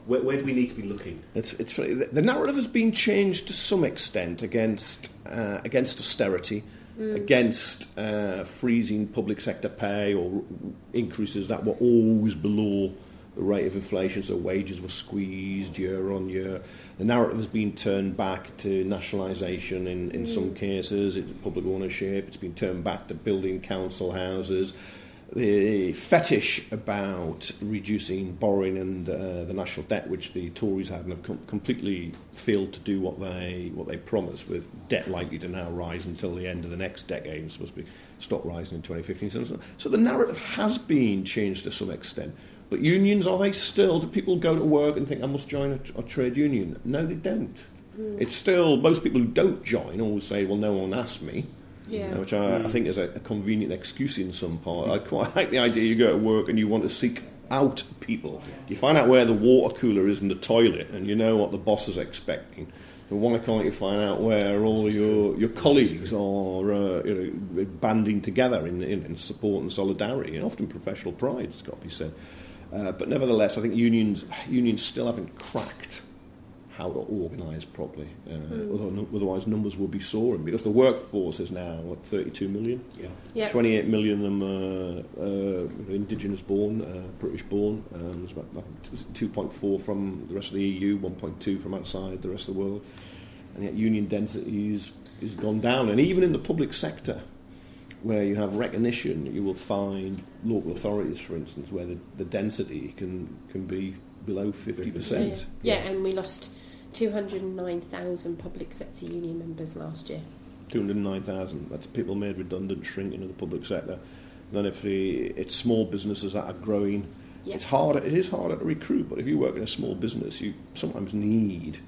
Where, where do we need to be looking? It's, it's funny, the the narrative has been changed to some extent against uh, against austerity, against uh, freezing public sector pay or increases that were always below the rate of inflation, so wages were squeezed year on year. The narrative has been turned back to nationalisation in, in some cases, it's public ownership, it's been turned back to building council houses. The fetish about reducing borrowing and uh, the national debt, which the Tories have, and have com- completely failed to do what they what they promised, with debt likely to now rise until the end of the next decade, supposed to be stop rising in 2015. So, so the narrative has been changed to some extent. But unions, are they still? Do people go to work and think I must join a, a trade union? No, they don't. It's still most people who don't join always say, "Well, no one asked me." Yeah. Uh, which I, I think is a, a convenient excuse in some part. I quite like the idea you go to work and you want to seek out people. You find out where the water cooler is in the toilet and you know what the boss is expecting. And why can't you find out where all your, your colleagues are uh, you know, banding together in, in, in support and solidarity, and often professional pride, it's got to be said. Uh, but nevertheless, I think unions, unions still haven't cracked how to organise properly. Uh, mm. Otherwise, numbers will be soaring because the workforce is now what 32 million. Yeah. Yep. 28 million of them uh, uh, indigenous born, uh, British born. Um, there's about 2.4 from the rest of the EU, 1.2 from outside the rest of the world, and yet union density is, is gone down. And even in the public sector, where you have recognition, you will find local authorities, for instance, where the, the density can can be below 50%. Yeah, yeah. yeah and we lost 209,000 public sector union members last year. 209,000. That's people made redundant, shrinking of the public sector. then if the, it's small businesses that are growing, yep. it's harder. It is harder to recruit. But if you work in a small business, you sometimes need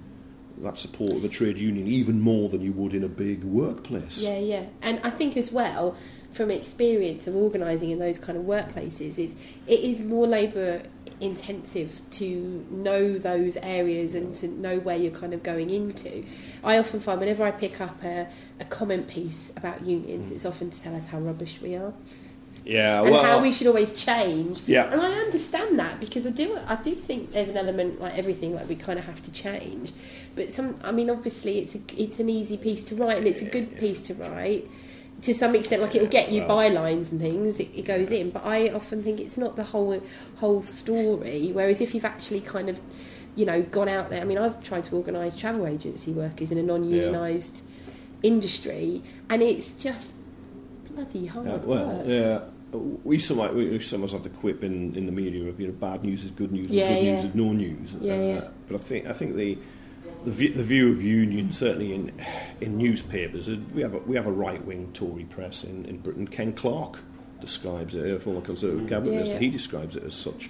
that support of a trade union even more than you would in a big workplace. Yeah, yeah. And I think as well, from experience of organising in those kind of workplaces, is it is more labour intensive to know those areas and to know where you're kind of going into. I often find whenever I pick up a, a comment piece about unions, mm. it's often to tell us how rubbish we are. Yeah, and well, how we should always change. Yeah, and I understand that because I do. I do think there's an element like everything, like we kind of have to change. But some, I mean, obviously, it's a, it's an easy piece to write and it's a good piece to write to some extent, like it will get you bylines and things, it, it, goes in. But I often think it's not the whole whole story. Whereas if you've actually kind of, you know, gone out there. I mean, I've tried to organise travel agency workers in a non-unionised yeah. industry, and it's just bloody hard. Yeah, well, work. yeah. We sometimes, we sometimes have the quip in, in the media of you know bad news is good news, and yeah, good news is no news. Yeah, uh, yeah. But I think I think the the view, the view of union, certainly in in newspapers, we have a, we have a right wing Tory press in, in Britain. Ken Clarke describes it, a former Conservative mm. cabinet minister. Yeah, yeah. He describes it as such,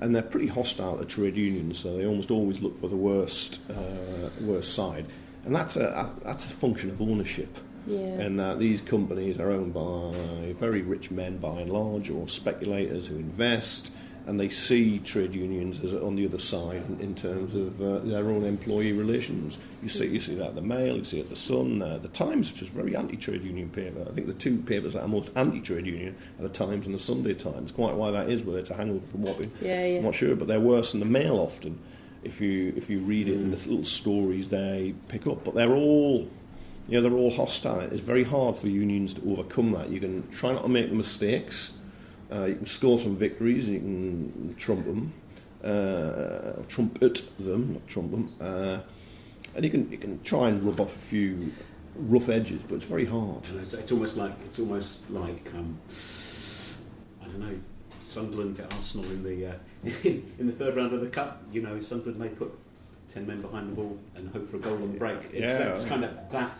and they're pretty hostile to trade unions. So they almost always look for the worst uh, worst side, and that's a, a that's a function of ownership. Yeah. And that these companies are owned by very rich men by and large, or speculators who invest and they see trade unions as on the other side in, in terms of uh, their own employee relations. You see, you see that the Mail, you see it the Sun, uh, the Times, which is very anti-trade union paper. I think the two papers that are most anti-trade union are the Times and the Sunday Times. Quite why that is, whether it's a hangover from what, yeah, yeah. I'm not sure, but they're worse than the Mail often. If you if you read it in the little stories they pick up, but they're all you know, they're all hostile. It's very hard for unions to overcome that. You can try not to make the mistakes, you can score some victories you can trump them, uh, trumpet them, not trump them, uh, and you can you can try and rub off a few rough edges, but it's very hard. It's, it's almost like it's almost like um, I don't know. Sunderland get Arsenal in the uh, in, in the third round of the cup. You know, Sunderland may put ten men behind the ball and hope for a goal on the break. It's, yeah, it's kind of that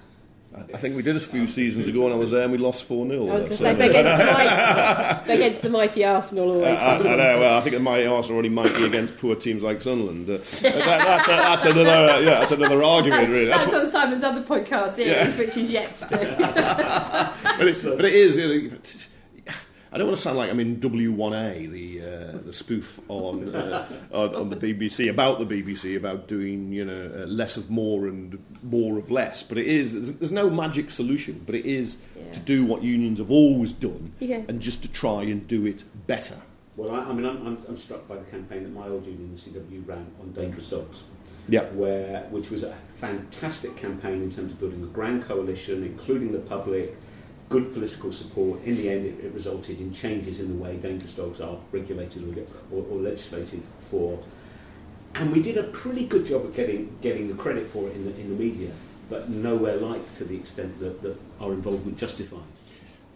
I think we did a few seasons ago, and I was there, and we lost 4 0. I was going to say, against the, mighty, against the mighty Arsenal always. Uh, I, I, know, well, I think the mighty Arsenal are might be against poor teams like Sunderland. Uh, that, that's, that's, another, yeah, that's another argument, really. That's, that's on Simon's other podcast series, yeah. which he's yet to do. but, it, but it is. You know, I don't want to sound like I'm in W1A, the uh, the spoof on, uh, on, on the BBC about the BBC about doing you know uh, less of more and more of less. But it is there's, there's no magic solution, but it is yeah. to do what unions have always done yeah. and just to try and do it better. Well, I, I mean, I'm, I'm, I'm, struck by the campaign that my old union, the CW, ran on dangerous dogs. Yeah. Where, which was a fantastic campaign in terms of building a grand coalition, including the public, good political support. In the end, it, it, resulted in changes in the way dangerous dogs are regulated or, or, or, legislated for. And we did a pretty good job of getting, getting the credit for it in the, in the media, but nowhere like to the extent that, that our involvement justified.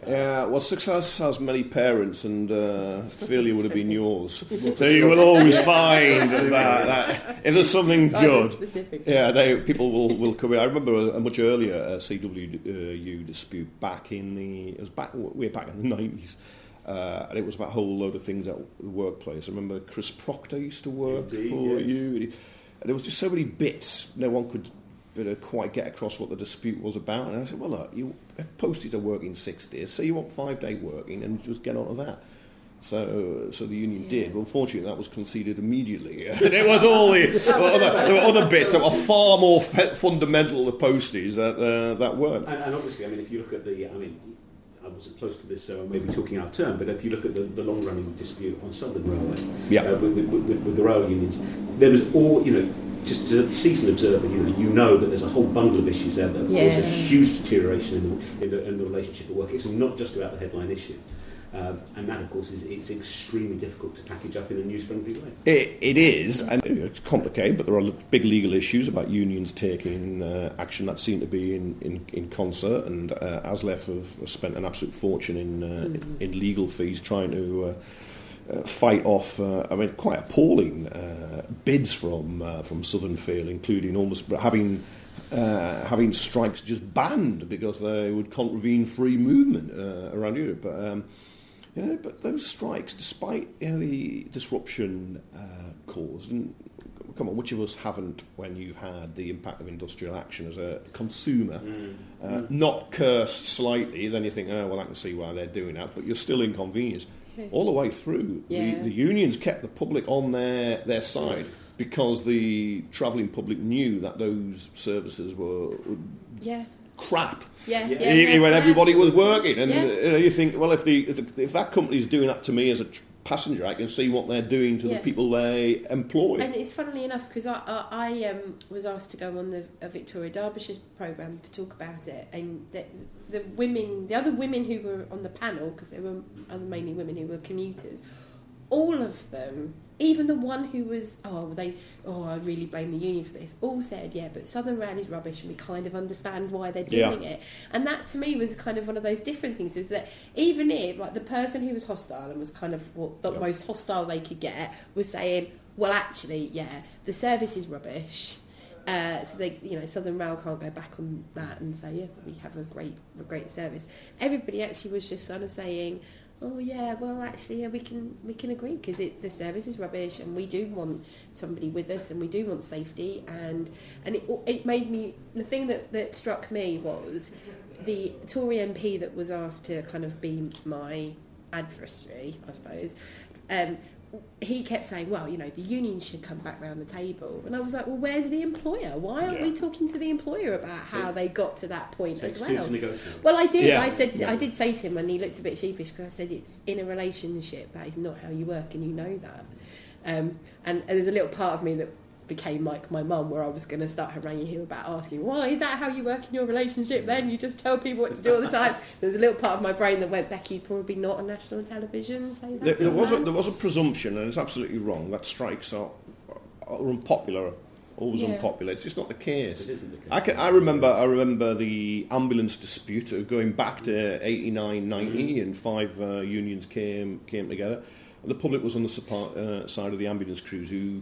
Yeah, well, success has many parents, and uh, failure would have been yours. so you will always find that, that if there's something good, yeah, they, people will, will come in. I remember a, a much earlier uh, CWU dispute back in the it was back way back in the nineties. Uh, and it was about a whole load of things at the workplace. I remember Chris Proctor used to work Indeed, for yes. you, and there was just so many bits no one could to quite get across what the dispute was about. And I said, well, look, you if posties are working six days, so you want five day working, and just get on to that. So, so the union yeah. did. Well, fortunately, that was conceded immediately. and it was all the other, there were other bits that were far more fundamental to posties that uh, that weren't. And, and, obviously, I mean, if you look at the, I mean, I wasn't close to this, so I may be talking out of turn. But if you look at the, the long running dispute on Southern Railway, yeah. Uh, with, with, with, with the rail unions, there was all, you know just as a seasoned observer, you know, you know that there's a whole bundle of issues there. That Yeah. There's a huge deterioration in the, in the, in the relationship at work. It's not just about the headline issue. Um, and that, of course, is it's extremely difficult to package up in a news-friendly way. It, it is, and it's complicated, but there are big legal issues about unions taking uh, action that seem to be in, in, in concert, and uh, ASLEF have, have spent an absolute fortune in, uh, in legal fees trying to uh, uh, fight off, uh, I mean, quite appalling uh, bids from, uh, from Southern Field, including almost having uh, having strikes just banned because they would contravene free movement uh, around Europe. But, um, you know, but those strikes, despite you know, the disruption uh, caused, and come on, which of us haven't when you've had the impact of industrial action as a consumer, uh, not cursed slightly, then you think, oh, well, I can see why they're doing that, but you're still inconvenienced. All the way through, Yeah. the, the unions kept the public on their, their side because the travelling public knew that those services were, were Yeah. Crap. Yeah. Yeah. yeah, yeah, when yeah. everybody was working, and Yeah. uh, you, know, you think, well, if the if, the, if that company's doing that to me as a tr- passenger, I can see what they're doing to Yeah. the people they employ. And it's funnily enough because I, I, I um, was asked to go on the Victoria Derbyshire programme to talk about it, and the, the women, the other women who were on the panel, because there were other mainly women who were commuters, all of them, even the one who was, oh, they, oh, I really blame the union for this, all said, yeah, but Southern Rail is rubbish, and we kind of understand why they're Yeah. doing it. And that to me was kind of one of those different things, was that even if, like, the person who was hostile and was kind of what the Yeah. most hostile they could get was saying, well, actually, yeah, the service is rubbish. Uh, so they, you know, Southern Rail can't go back on that and say, yeah, we have a great, a great service. Everybody actually was just sort of saying, oh yeah, well actually, yeah, we can we can agree because the service is rubbish and we do want somebody with us and we do want safety and and it it made me the thing that that struck me was the Tory MP that was asked to kind of be my adversary, I suppose. Um, he kept saying, well, you know, the union should come back round the table. And I was like, well, where's the employer? Why aren't Yeah. we talking to the employer about how they got to that point as well? Well, I did. Yeah. I said Yeah. I did say to him, and he looked a bit sheepish because I said it's in a relationship that is not how you work, and you know that. Um, and, and there's a little part of me that became like my mum, where I was going to start haranguing him about asking, "Why is that how you work in your relationship? Then you just tell people what to do all the time." There's a little part of my brain that went, "Becky, probably not on national television say that." There, there was a, there was a presumption, and it's absolutely wrong, that strikes are, are unpopular, always Yeah. unpopular. It's just not the case. It isn't the case. I, can, I remember I remember the ambulance dispute going back to 89, 90, and five uh, unions came came together. And the public was on the support, uh, side of the ambulance crews who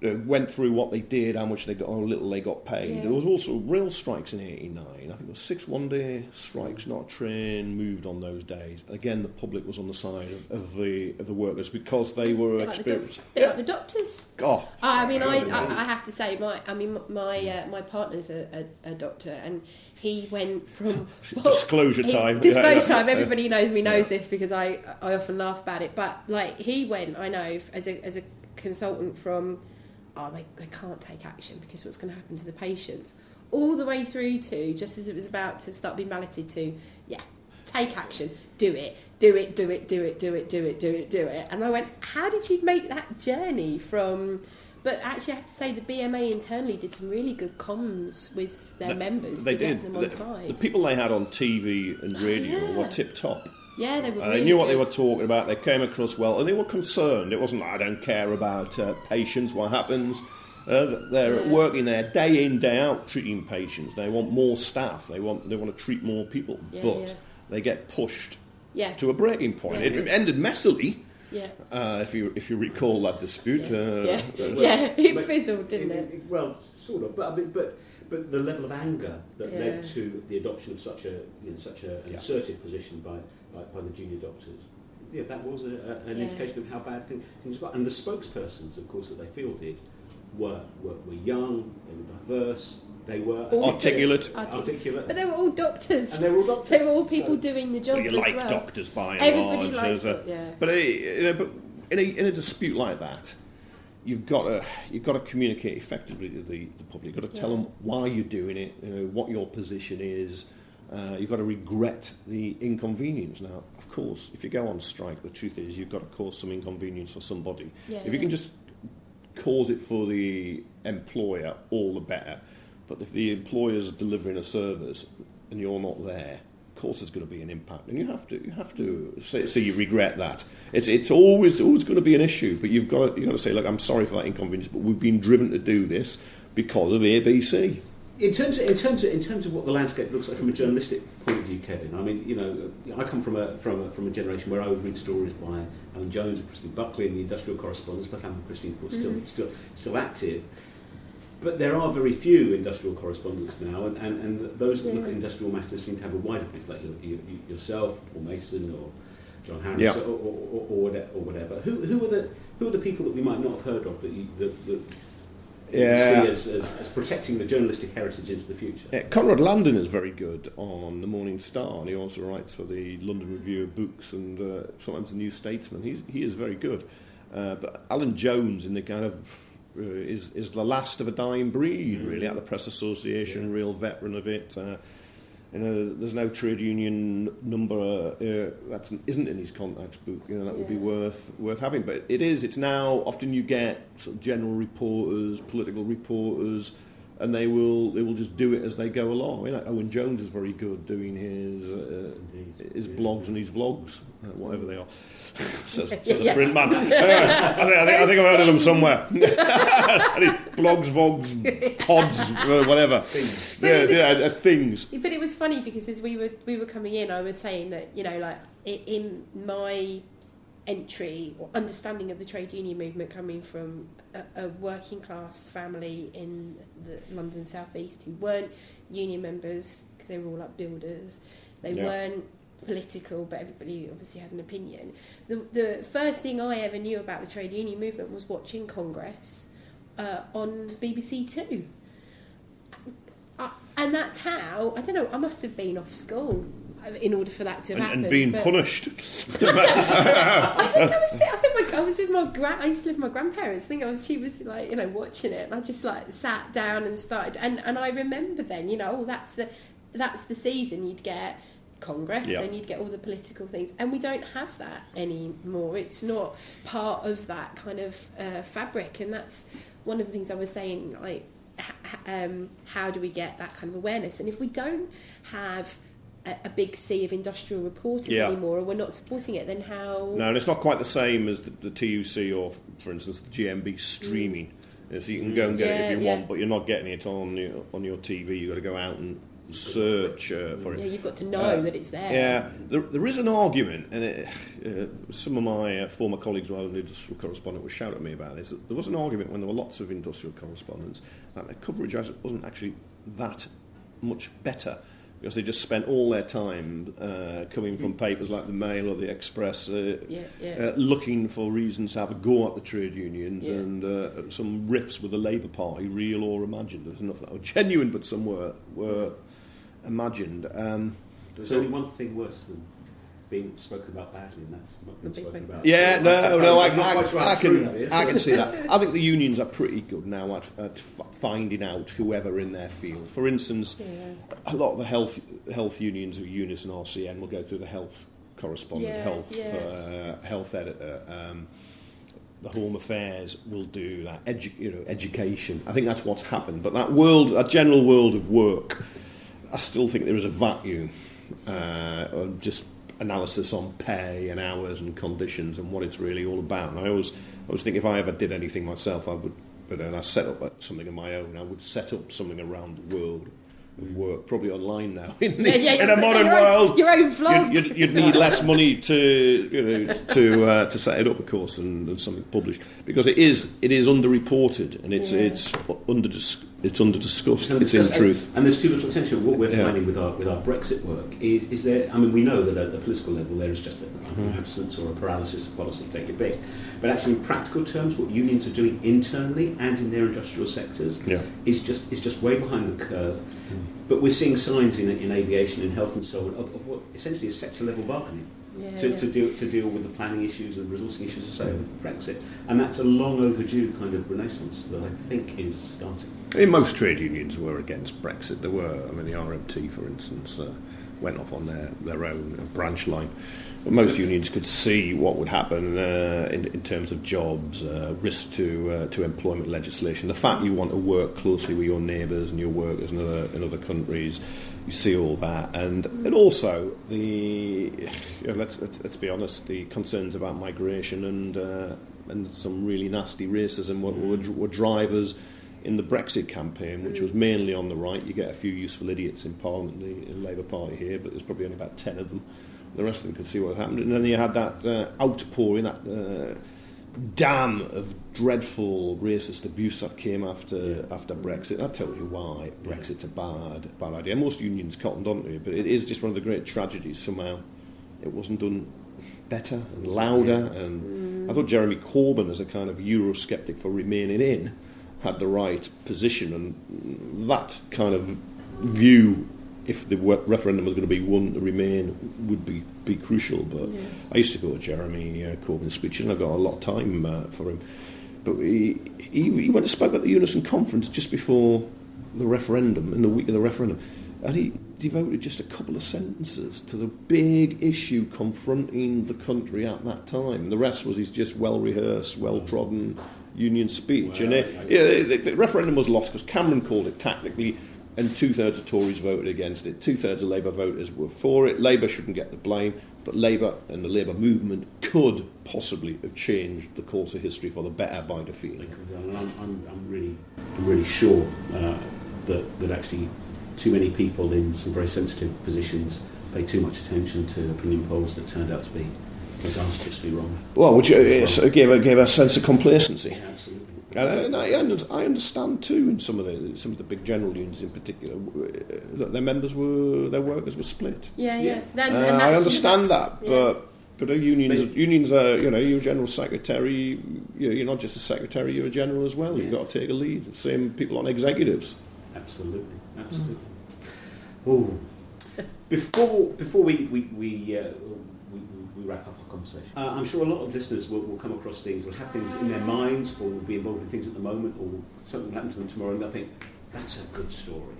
went through what they did, how much they got, how little they got paid. Yeah. There was also rail strikes in 89. I think it was six one-day strikes, not a train moved on those days. Again, the public was on the side of, of the of the workers because they were like the doc- experienced. like the doctors. Oh, I mean, I, I, I have to say, my I mean, my uh, my partner's a, a, a doctor, and he went from Disclosure time. Disclosure Yeah, yeah. time. Everybody knows me knows this because I I often laugh about it. But like he went, I know as a as a consultant from, oh they they can't take action because what's going to happen to the patients, all the way through to just as it was about to start being balloted to, yeah, take action, do it, do it, do it, do it, do it, do it, do it, do it. And I went, how did you make that journey from? But actually, I have to say the BMA internally did some really good comms with their They- members they to get did. them on the, side. the people they had on TV and oh, radio yeah. were tip top. Yeah, they were. Uh, really they knew what they were talking about. They came across well, and they were concerned. It wasn't. I don't care about uh, patients. What happens? Uh, they're Yeah. working there day in day out treating patients. They want more staff. They want they want to treat more people, Yeah, but yeah. they get pushed Yeah, to a breaking point. Yeah. It ended messily, yeah, uh, if you if you recall that dispute. yeah, Uh, yeah. yeah. It fizzled, didn't it? Well, sort of, but I mean, but but the level of anger that Yeah. led to the adoption of such a you know, such a, an Yeah. assertive position by, by by the junior doctors. Yeah, that was a, a, an Yeah. indication of how bad thing, things got. And the spokespersons, of course, that they fielded were were, were young, they were diverse, they were All Articulate. Artic- articulate, But they were all doctors. and they were all doctors. They were all people So- doing the job Well, you as like well. doctors by and Everybody large. likes a- doc- yeah. But, uh, you know, but in, a, in a dispute like that, you've got to you've got to communicate effectively to the, the public. You've got to tell Yeah. them why you're doing it. You know what your position is. Uh, you've got to regret the inconvenience. Now, of course, if you go on strike, the truth is you've got to cause some inconvenience for somebody. Yeah, if you yeah. can just cause it for the employer, all the better. But if the employer's delivering a service and you're not there, of course there's going to be an impact, and you have to you have to say, say you regret that. It's it's always always going to be an issue, but you've got to, you've got to say, look, I'm sorry for that inconvenience, but we've been driven to do this because of ABC. In terms, of, in terms of in terms of what the landscape looks like from a journalistic point of view, Kevin. I mean, you know, I come from a from a, from a generation where I would read stories by Alan Jones and Christine Buckley and the industrial correspondents. But and Christine, of course, still Mhm. still still active. But there are very few industrial correspondents now, and, and, and those that look at industrial matters seem to have a wider brief, like you, you, you- yourself, Paul Mason, or John Harris, Yeah. or, or, or, or, or whatever. Who, who are the who are the people that we might not have heard of that you, that, that Yeah. you see as, as, as protecting the journalistic heritage into the future? Uh, Conrad Landin is very good on the Morning Star, and he also writes for the London Review of Books and uh, sometimes the New Statesman. He's, he is very good. Uh, but Alan Jones in the kind of uh, is is the last of a dying breed, really, at the Press Association, real veteran of it. Uh, you know, there's no trade union number uh, that isn't in his contacts book. You know, that would be worth worth having. But it is. It's now often you get sort of general reporters, political reporters, and they will they will just do it as they go along. You know, Owen Jones is very good doing his uh, his Yeah. blogs and his vlogs, uh, whatever they are. says, says Yeah. the print man. Anyway, I, think, I, think, I think I've heard of them somewhere. blogs, vogs, pods, uh, whatever. But Yeah, was- yeah, uh, things. But it was funny because as we were we were coming in, I was saying that you know, like in my entry or understanding of the trade union movement coming from a, a working class family in the London southeast who weren't union members because they were all like builders, they Yeah. weren't political, but everybody obviously had an opinion. The the first thing I ever knew about the trade union movement was watching Congress uh, on BBC Two. Uh, and that's how I don't know. I must have been off school uh, in order for that to have And, happened. and being but punished. I think I was. I think my, I was with my grand. I used to live with my grandparents. I think I was. She was like, you know, watching it, and I just like sat down and started. And and I remember then, you know, oh, that's the that's the season you'd get Congress, Yeah. then you'd get all the political things, and we don't have that anymore. It's not part of that kind of uh, fabric, and that's one of the things I was saying. Like, um, how do we get that kind of awareness? And if we don't have a, a big sea of industrial reporters Yeah. anymore, and we're not supporting it, then how? No, and it's not quite the same as the, the TUC or, for instance, the GMB streaming. You so you can go and get it if you yeah. want, but you're not getting it on your, on your TV. You've got to go out and search uh, for it. Yeah, you've got to know Uh, that it's there. Yeah, there, there is an argument, and it, uh, some of my uh, former colleagues who I was an industrial correspondent would shout at me about this. There was an argument when there were lots of industrial correspondents that the coverage wasn't actually that much better because they just spent all their time uh, coming from papers like the Mail or the Express, uh, Yeah, yeah. uh, looking for reasons to have a go at the trade unions Yeah. and uh, some riffs with the Labour Party, real or imagined. There's enough that were genuine, but some were were imagined. Um, There's only one thing worse than being spoken about badly, and that's not being spoken spoken about. Yeah, no, no, I, I'm not I, I can, that is. I can see that. I think the unions are pretty good now at, at finding out whoever in their field. For instance, Yeah. a lot of the health health unions, of Unison and RCN, will go through the health correspondent, Yeah, health yes. uh, health editor. Um, the Home Affairs will do that, edu- you know, education. I think that's what's happened. But that world, that general world of work, I still think there is a vacuum uh, of just analysis on pay and hours and conditions and what it's really all about. And I always, I always think if I ever did anything myself, I would, but then I set up something of my own. I would set up something around the world of work, probably online now in, the, Yeah, yeah, in a modern your own- world. your own vlog. You'd, you'd, you'd need less money to you know to uh, to set it up, of course, than, than something published because it is it is underreported and it's Yeah. it's under it's under discussed. So It's in truth. And, and there's too little attention. What we're Yeah. finding with our with our Brexit work is is there. I mean, we know that at the political level there is just Mm-hmm. an absence or a paralysis of policy. Take it big, but actually in practical terms, what unions are doing internally and in their industrial sectors Yeah. is just is just way behind the curve. But we're seeing signs in, in aviation and health and so on of, of what essentially is sector level bargaining. Yeah, to, yeah. to, deal, to deal with the planning issues and resourcing issues associated with Brexit. And that's a long overdue kind of renaissance that I think is starting. In most trade unions were against Brexit. There were, I mean, the RMT, for instance, uh, went off on their, their own branch line. But most unions could see what would happen uh, in, in terms of jobs, uh, risk to uh, to employment legislation. The fact you want to work closely with your neighbours and your workers in other in other countries, you see all that, and and also the you know, let's, let's let's be honest, the concerns about migration and uh, and some really nasty racism were, were, were drivers in the Brexit campaign, which was mainly on the right. You get a few useful idiots in Parliament, the, the Labour Party here, but there's probably only about ten of them. The rest of them could see what happened, and then you had that uh, outpouring, that uh, dam of dreadful racist abuse that came after after Brexit. That tells you why Brexit's a bad bad idea. Most unions cottoned onto it, but it is just one of the great tragedies. Somehow, it wasn't done better and louder. And mm. I thought Jeremy Corbyn, as a kind of Eurosceptic for remaining in, had the right position, and that kind of view. If the wo- referendum was going to be won to remain, would be, be crucial. But Yeah. I used to go to Jeremy uh, Corbyn's speeches, and I got a lot of time uh, for him. But he, he, he went and spoke at the Unison conference just before the referendum, in the week of the referendum, and he devoted just a couple of sentences to the big issue confronting the country at that time. The rest was his just well rehearsed, well trodden union speech. and Well, it, I- yeah, the, the referendum was lost because Cameron called it tactically, and two thirds of Tories voted against it. Two thirds of Labour voters were for it. Labour shouldn't get the blame, but Labour and the Labour movement could possibly have changed the course of history for the better by defeating. I'm, I'm, I'm really, I'm really sure uh, that that actually too many people in some very sensitive positions pay too much attention to opinion polls that turned out to be disastrously wrong. Well, which uh, it gave, gave a sense of complacency. Absolutely. And I, I under- I understand too in some of the some of the big general unions in particular uh, that their members were their workers were split. Yeah, Yeah. yeah. Then- Uh, I understand that, that's- yeah. but but unions But- unions are you know you're a general secretary. You're, you're not just a secretary. You're a general as well. You've got to take a lead. Same people on executives. Absolutely, absolutely. Oh, before before we we we, uh, we, we wrap up our conversation, uh, I'm sure a lot of listeners will, will come across things, will have things in their minds, or will be involved in things at the moment, or something will happen to them tomorrow, and they'll think that's a good story.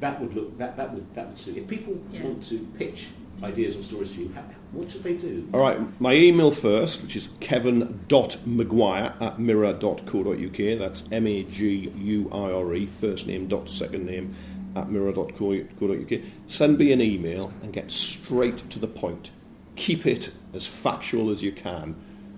That would look that that would that would suit. If people Yeah. want to pitch ideas or stories to you, how, what should they do? All right, my email first, which is kevin.maguire at mirror.co.uk. That's M A G U I R E, first name dot second name at mirror.co.uk. Send me an email and get straight to the point. Keep it as factual as you can.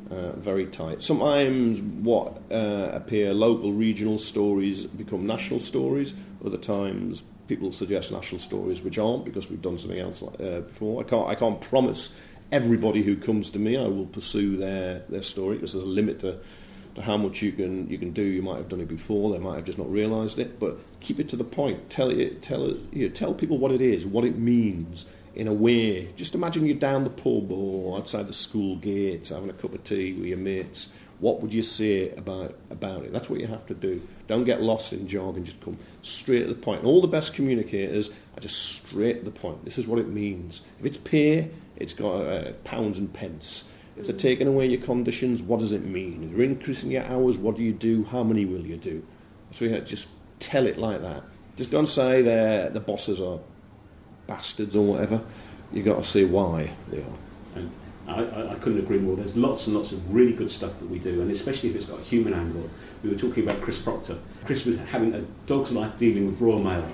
Uh, very tight. Sometimes what uh, appear local, regional stories become national stories. Other times people suggest national stories which aren't because we've done something else uh, before. I can't, I can't promise everybody who comes to me I will pursue their, their story because there's a limit to, to how much you can you can do. You might have done it before, they might have just not realised it. But keep it to the point. Tell it, tell it, you know, tell people what it is, what it means in a way. Just imagine you're down the pub or outside the school gates having a cup of tea with your mates. What would you say about about it? That's what you have to do. Don't get lost in jargon. Just come straight to the point. And all the best communicators are just straight to the point. This is what it means. If it's pay, it's got uh, pounds and pence. If they're taking away your conditions, what does it mean? If they're increasing your hours, what do you do? How many will you do? So yeah, just tell it like that. Just don't say the bosses are bastards or whatever. You've got to see why they are. And I, I, couldn't agree more. There's lots and lots of really good stuff that we do, and especially if it's got a human angle. We were talking about Chris Proctor. Chris was having a dog's life dealing with Royal Mail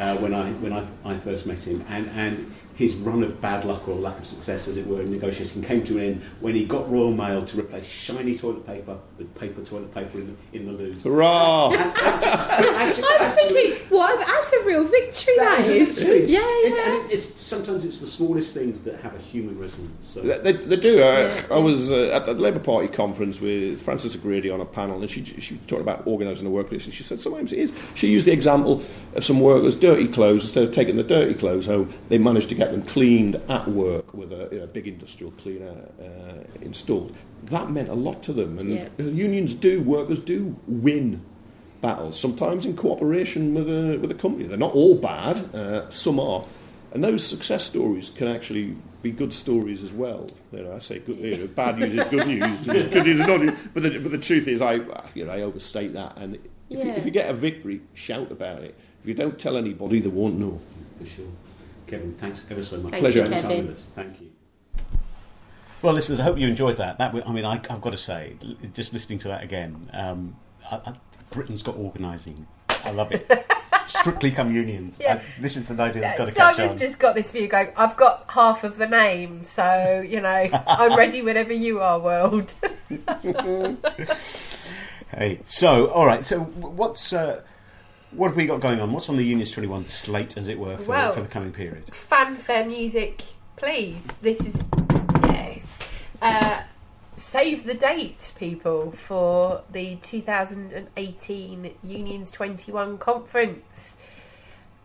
uh, when I when I, I first met him, and and his run of bad luck or lack of success, as it were, in negotiating came to an end when he got Royal Mail to replace shiny toilet paper with paper toilet paper in the, in the loo. Hurrah! And- and- but I was thinking, what? That's a real victory. that is a is. victory. Yeah, It- yeah. and it, it's, sometimes it's the smallest things that have a human resonance. So. They, they do. Uh, Yeah, I yeah. was uh, at the Labour Party conference with Frances O'Grady on a panel, and she she talked about organising the workplace, and she said sometimes it is. She used the example of some workers' dirty clothes. Instead of taking the dirty clothes home, they managed to get them cleaned at work with a you know, big industrial cleaner uh, installed. That meant a lot to them, and Yeah. unions do, workers do win battles. Sometimes in cooperation with a with a company. They're not all bad. Uh, some are. And those success stories can actually be good stories as well. You know, I say good, you know, bad news is good news, good news is not news. But the, but the truth is, I you know I overstate that. And if, you, if you get a victory, shout about it. If you don't tell anybody, they won't know. For sure. Kevin, thanks ever so much. Thank Pleasure. you, for spending Kevin. with us. Thank you. Well, listeners, I hope you enjoyed that. That, I mean, I, I've got to say, just listening to that again, um, I, I, Britain's got organising. I love it. Strictly come unions. Yeah. I- this is an idea that's got to catch Simon's on. just got this view going, I've got half of the name, so, you know, I'm ready whenever you are, world. Hey, so all right. So what's uh, what have we got going on? What's on the Unions Twenty One slate, as it were, for, Well- for the coming period? Fanfare music, please. This is, yes. Uh, save the date, people, for the 2018 Unions 21 conference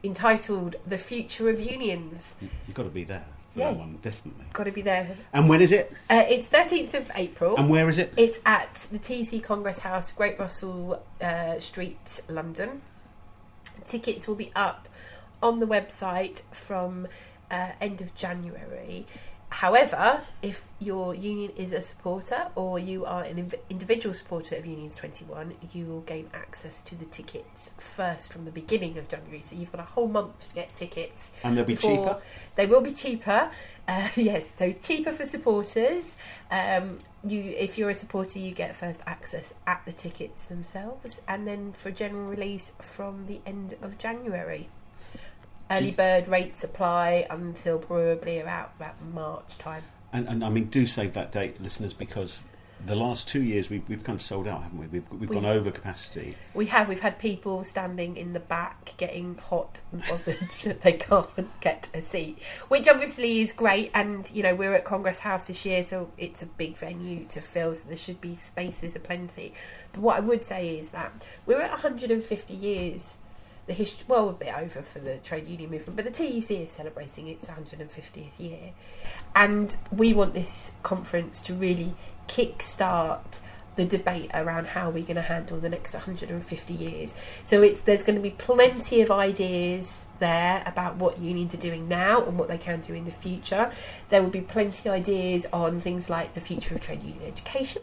entitled The Future of Unions. You- You've got to be there. Yeah. that one, definitely. Got to be there. And when is it? Uh, it's 13th of April. And where is it? It's at the TUC Congress House, Great Russell uh, Street, London. Tickets will be up on the website from uh, end of January. However, if your union is a supporter or you are an individual supporter of Unions 21, you will gain access to the tickets first from the beginning of January. So you've got a whole month to get tickets. And they'll be cheaper. They will be cheaper. Uh, yes, so cheaper for supporters. Um, you, if you're a supporter, you get first access at the tickets themselves, and then for general release from the end of January. Early bird rates apply until probably about about March time. And, and I mean, do save that date, listeners, because the last two years we've, we've kind of sold out, haven't we? We've, we've We- gone over capacity. We have we've had people standing in the back getting hot and bothered that they can't get a seat, which obviously is great. And you know we're at Congress House this year, so it's a big venue to fill, so there should be spaces aplenty. But what I would say is that we're at 150 years. The history, well, a bit over for the trade union movement, but the TUC is celebrating its 150th year, and we want this conference to really kick-start the debate around how we're going to handle the next 150 years. So it's there's going to be plenty of ideas there about what unions are doing now and what they can do in the future. There will be plenty of ideas on things like the future of trade union education.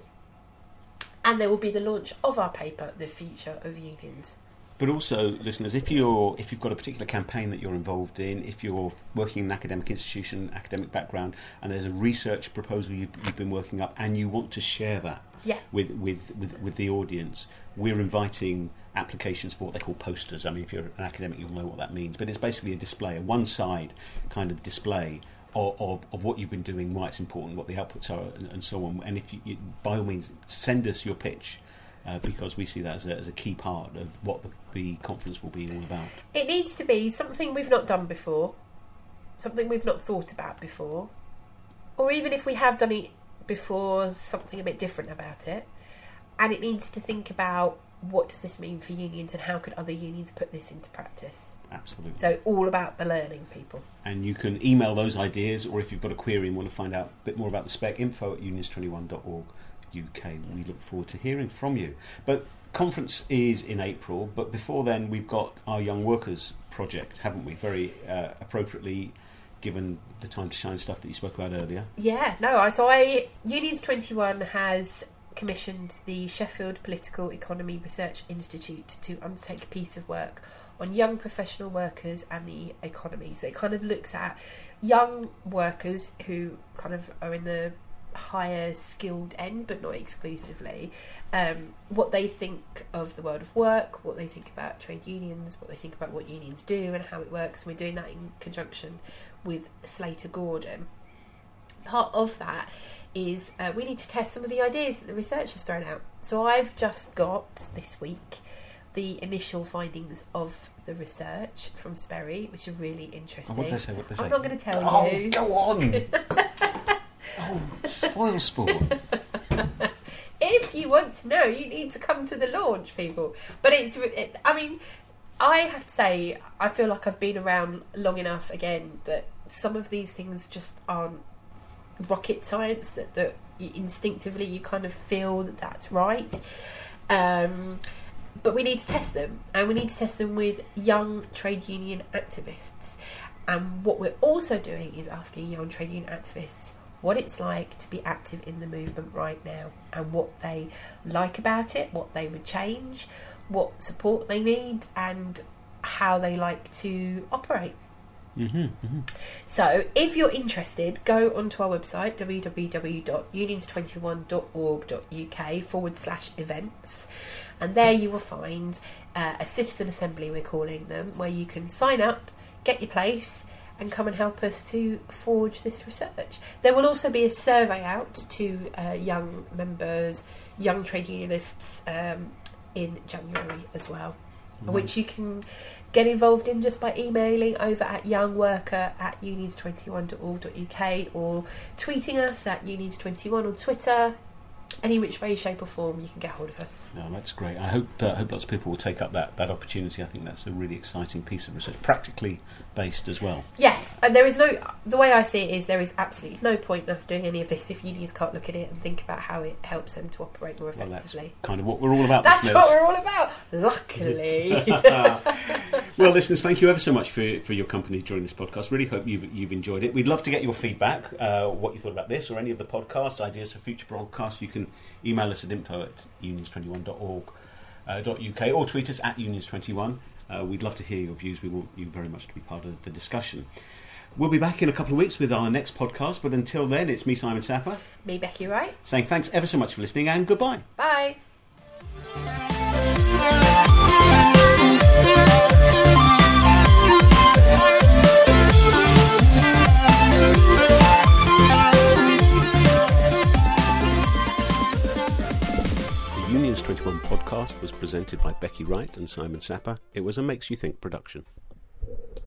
And there will be the launch of our paper, The Future of Unions. But also, listeners, if you're if you've got a particular campaign that you're involved in, if you're working in an academic institution, academic background, and there's a research proposal you've, you've been working up, and you want to share that Yeah. with, with, with, with the audience, we're inviting applications for what they call posters. I mean, if you're an academic, you'll know what that means. But it's basically a display, a one-side kind of display of, of, of what you've been doing, why it's important, what the outputs are, and, and so on. And if you, you, by all means, send us your pitch. Uh, because we see that as a, as a key part of what the, the conference will be all about. It needs to be something we've not done before, something we've not thought about before, or even if we have done it before, something a bit different about it. And it needs to think about what does this mean for unions and how could other unions put this into practice. Absolutely. So all about the learning, people. and you can email those ideas, or if you've got a query and want to find out a bit more about the spec, info at unions21.org UK. We look forward to hearing from you. But conference is in April, but before then we've got our Young Workers project, haven't we? Very uh, appropriately given the time to shine stuff that you spoke about earlier. Yeah, no, so I Unions 21 has commissioned the Sheffield Political Economy Research Institute to undertake a piece of work on young professional workers and the economy. So it kind of looks at young workers who kind of are in the higher skilled end, but not exclusively, um, what they think of the world of work, what they think about trade unions, what they think about what unions do and how it works. And we're doing that in conjunction with Slater Gordon part of that is uh, we need to test some of the ideas that the research has thrown out. So I've just got this week the initial findings of the research from SPERI, which are really Oh, interesting. what did they say? What did they I'm say? not going to tell oh, you. go on! oh, spoil sport. If you want to know, you need to come to the launch, people. But it's, it, I mean, I have to say, I feel like I've been around long enough again that some of these things just aren't rocket science. That that instinctively you kind of feel that that's right. Um, but we need to test them, and we need to test them with young trade union activists. And what we're also doing is asking young trade union activists what it's like to be active in the movement right now and what they like about it, what they would change, what support they need, and how they like to operate. So, if you're interested, go onto our website www.unions21.org.uk forward slash events, and there you will find uh, a citizen assembly, we're calling them, where you can sign up, get your place, and come and help us to forge this research. There will also be a survey out to uh, young members, young trade unionists um, in January as well, which you can get involved in just by emailing over at youngworker at unions21.org.uk or tweeting us at unions21 on Twitter. Any which way, shape, or form, you can get hold of us. No, that's great. I hope uh, hope lots of people will take up that, that opportunity. I think that's a really exciting piece of research, practically based as well. Yes, and there is no. The way I see it is there is absolutely no point in us doing any of this if unions can't look at it and think about how it helps them to operate more Well, that's effectively. kind of what we're all about. That's what we're all about. Luckily. Well, listeners, thank you ever so much for, for your company during this podcast. Really hope you've, you've enjoyed it. We'd love to get your feedback, uh, what you thought about this or any of the podcasts, ideas for future broadcasts. You can email us at info at unions21.org.uk uh, or tweet us at unions21. Uh, we'd love to hear your views. We want you very much to be part of the discussion. We'll be back in a couple of weeks with our next podcast, but until then, it's me, Simon Sapper, Me, Becky, Wright. saying thanks ever so much for listening and goodbye. Bye. One podcast was presented by Becky Wright and Simon Sapper. It was a Makes You Think production.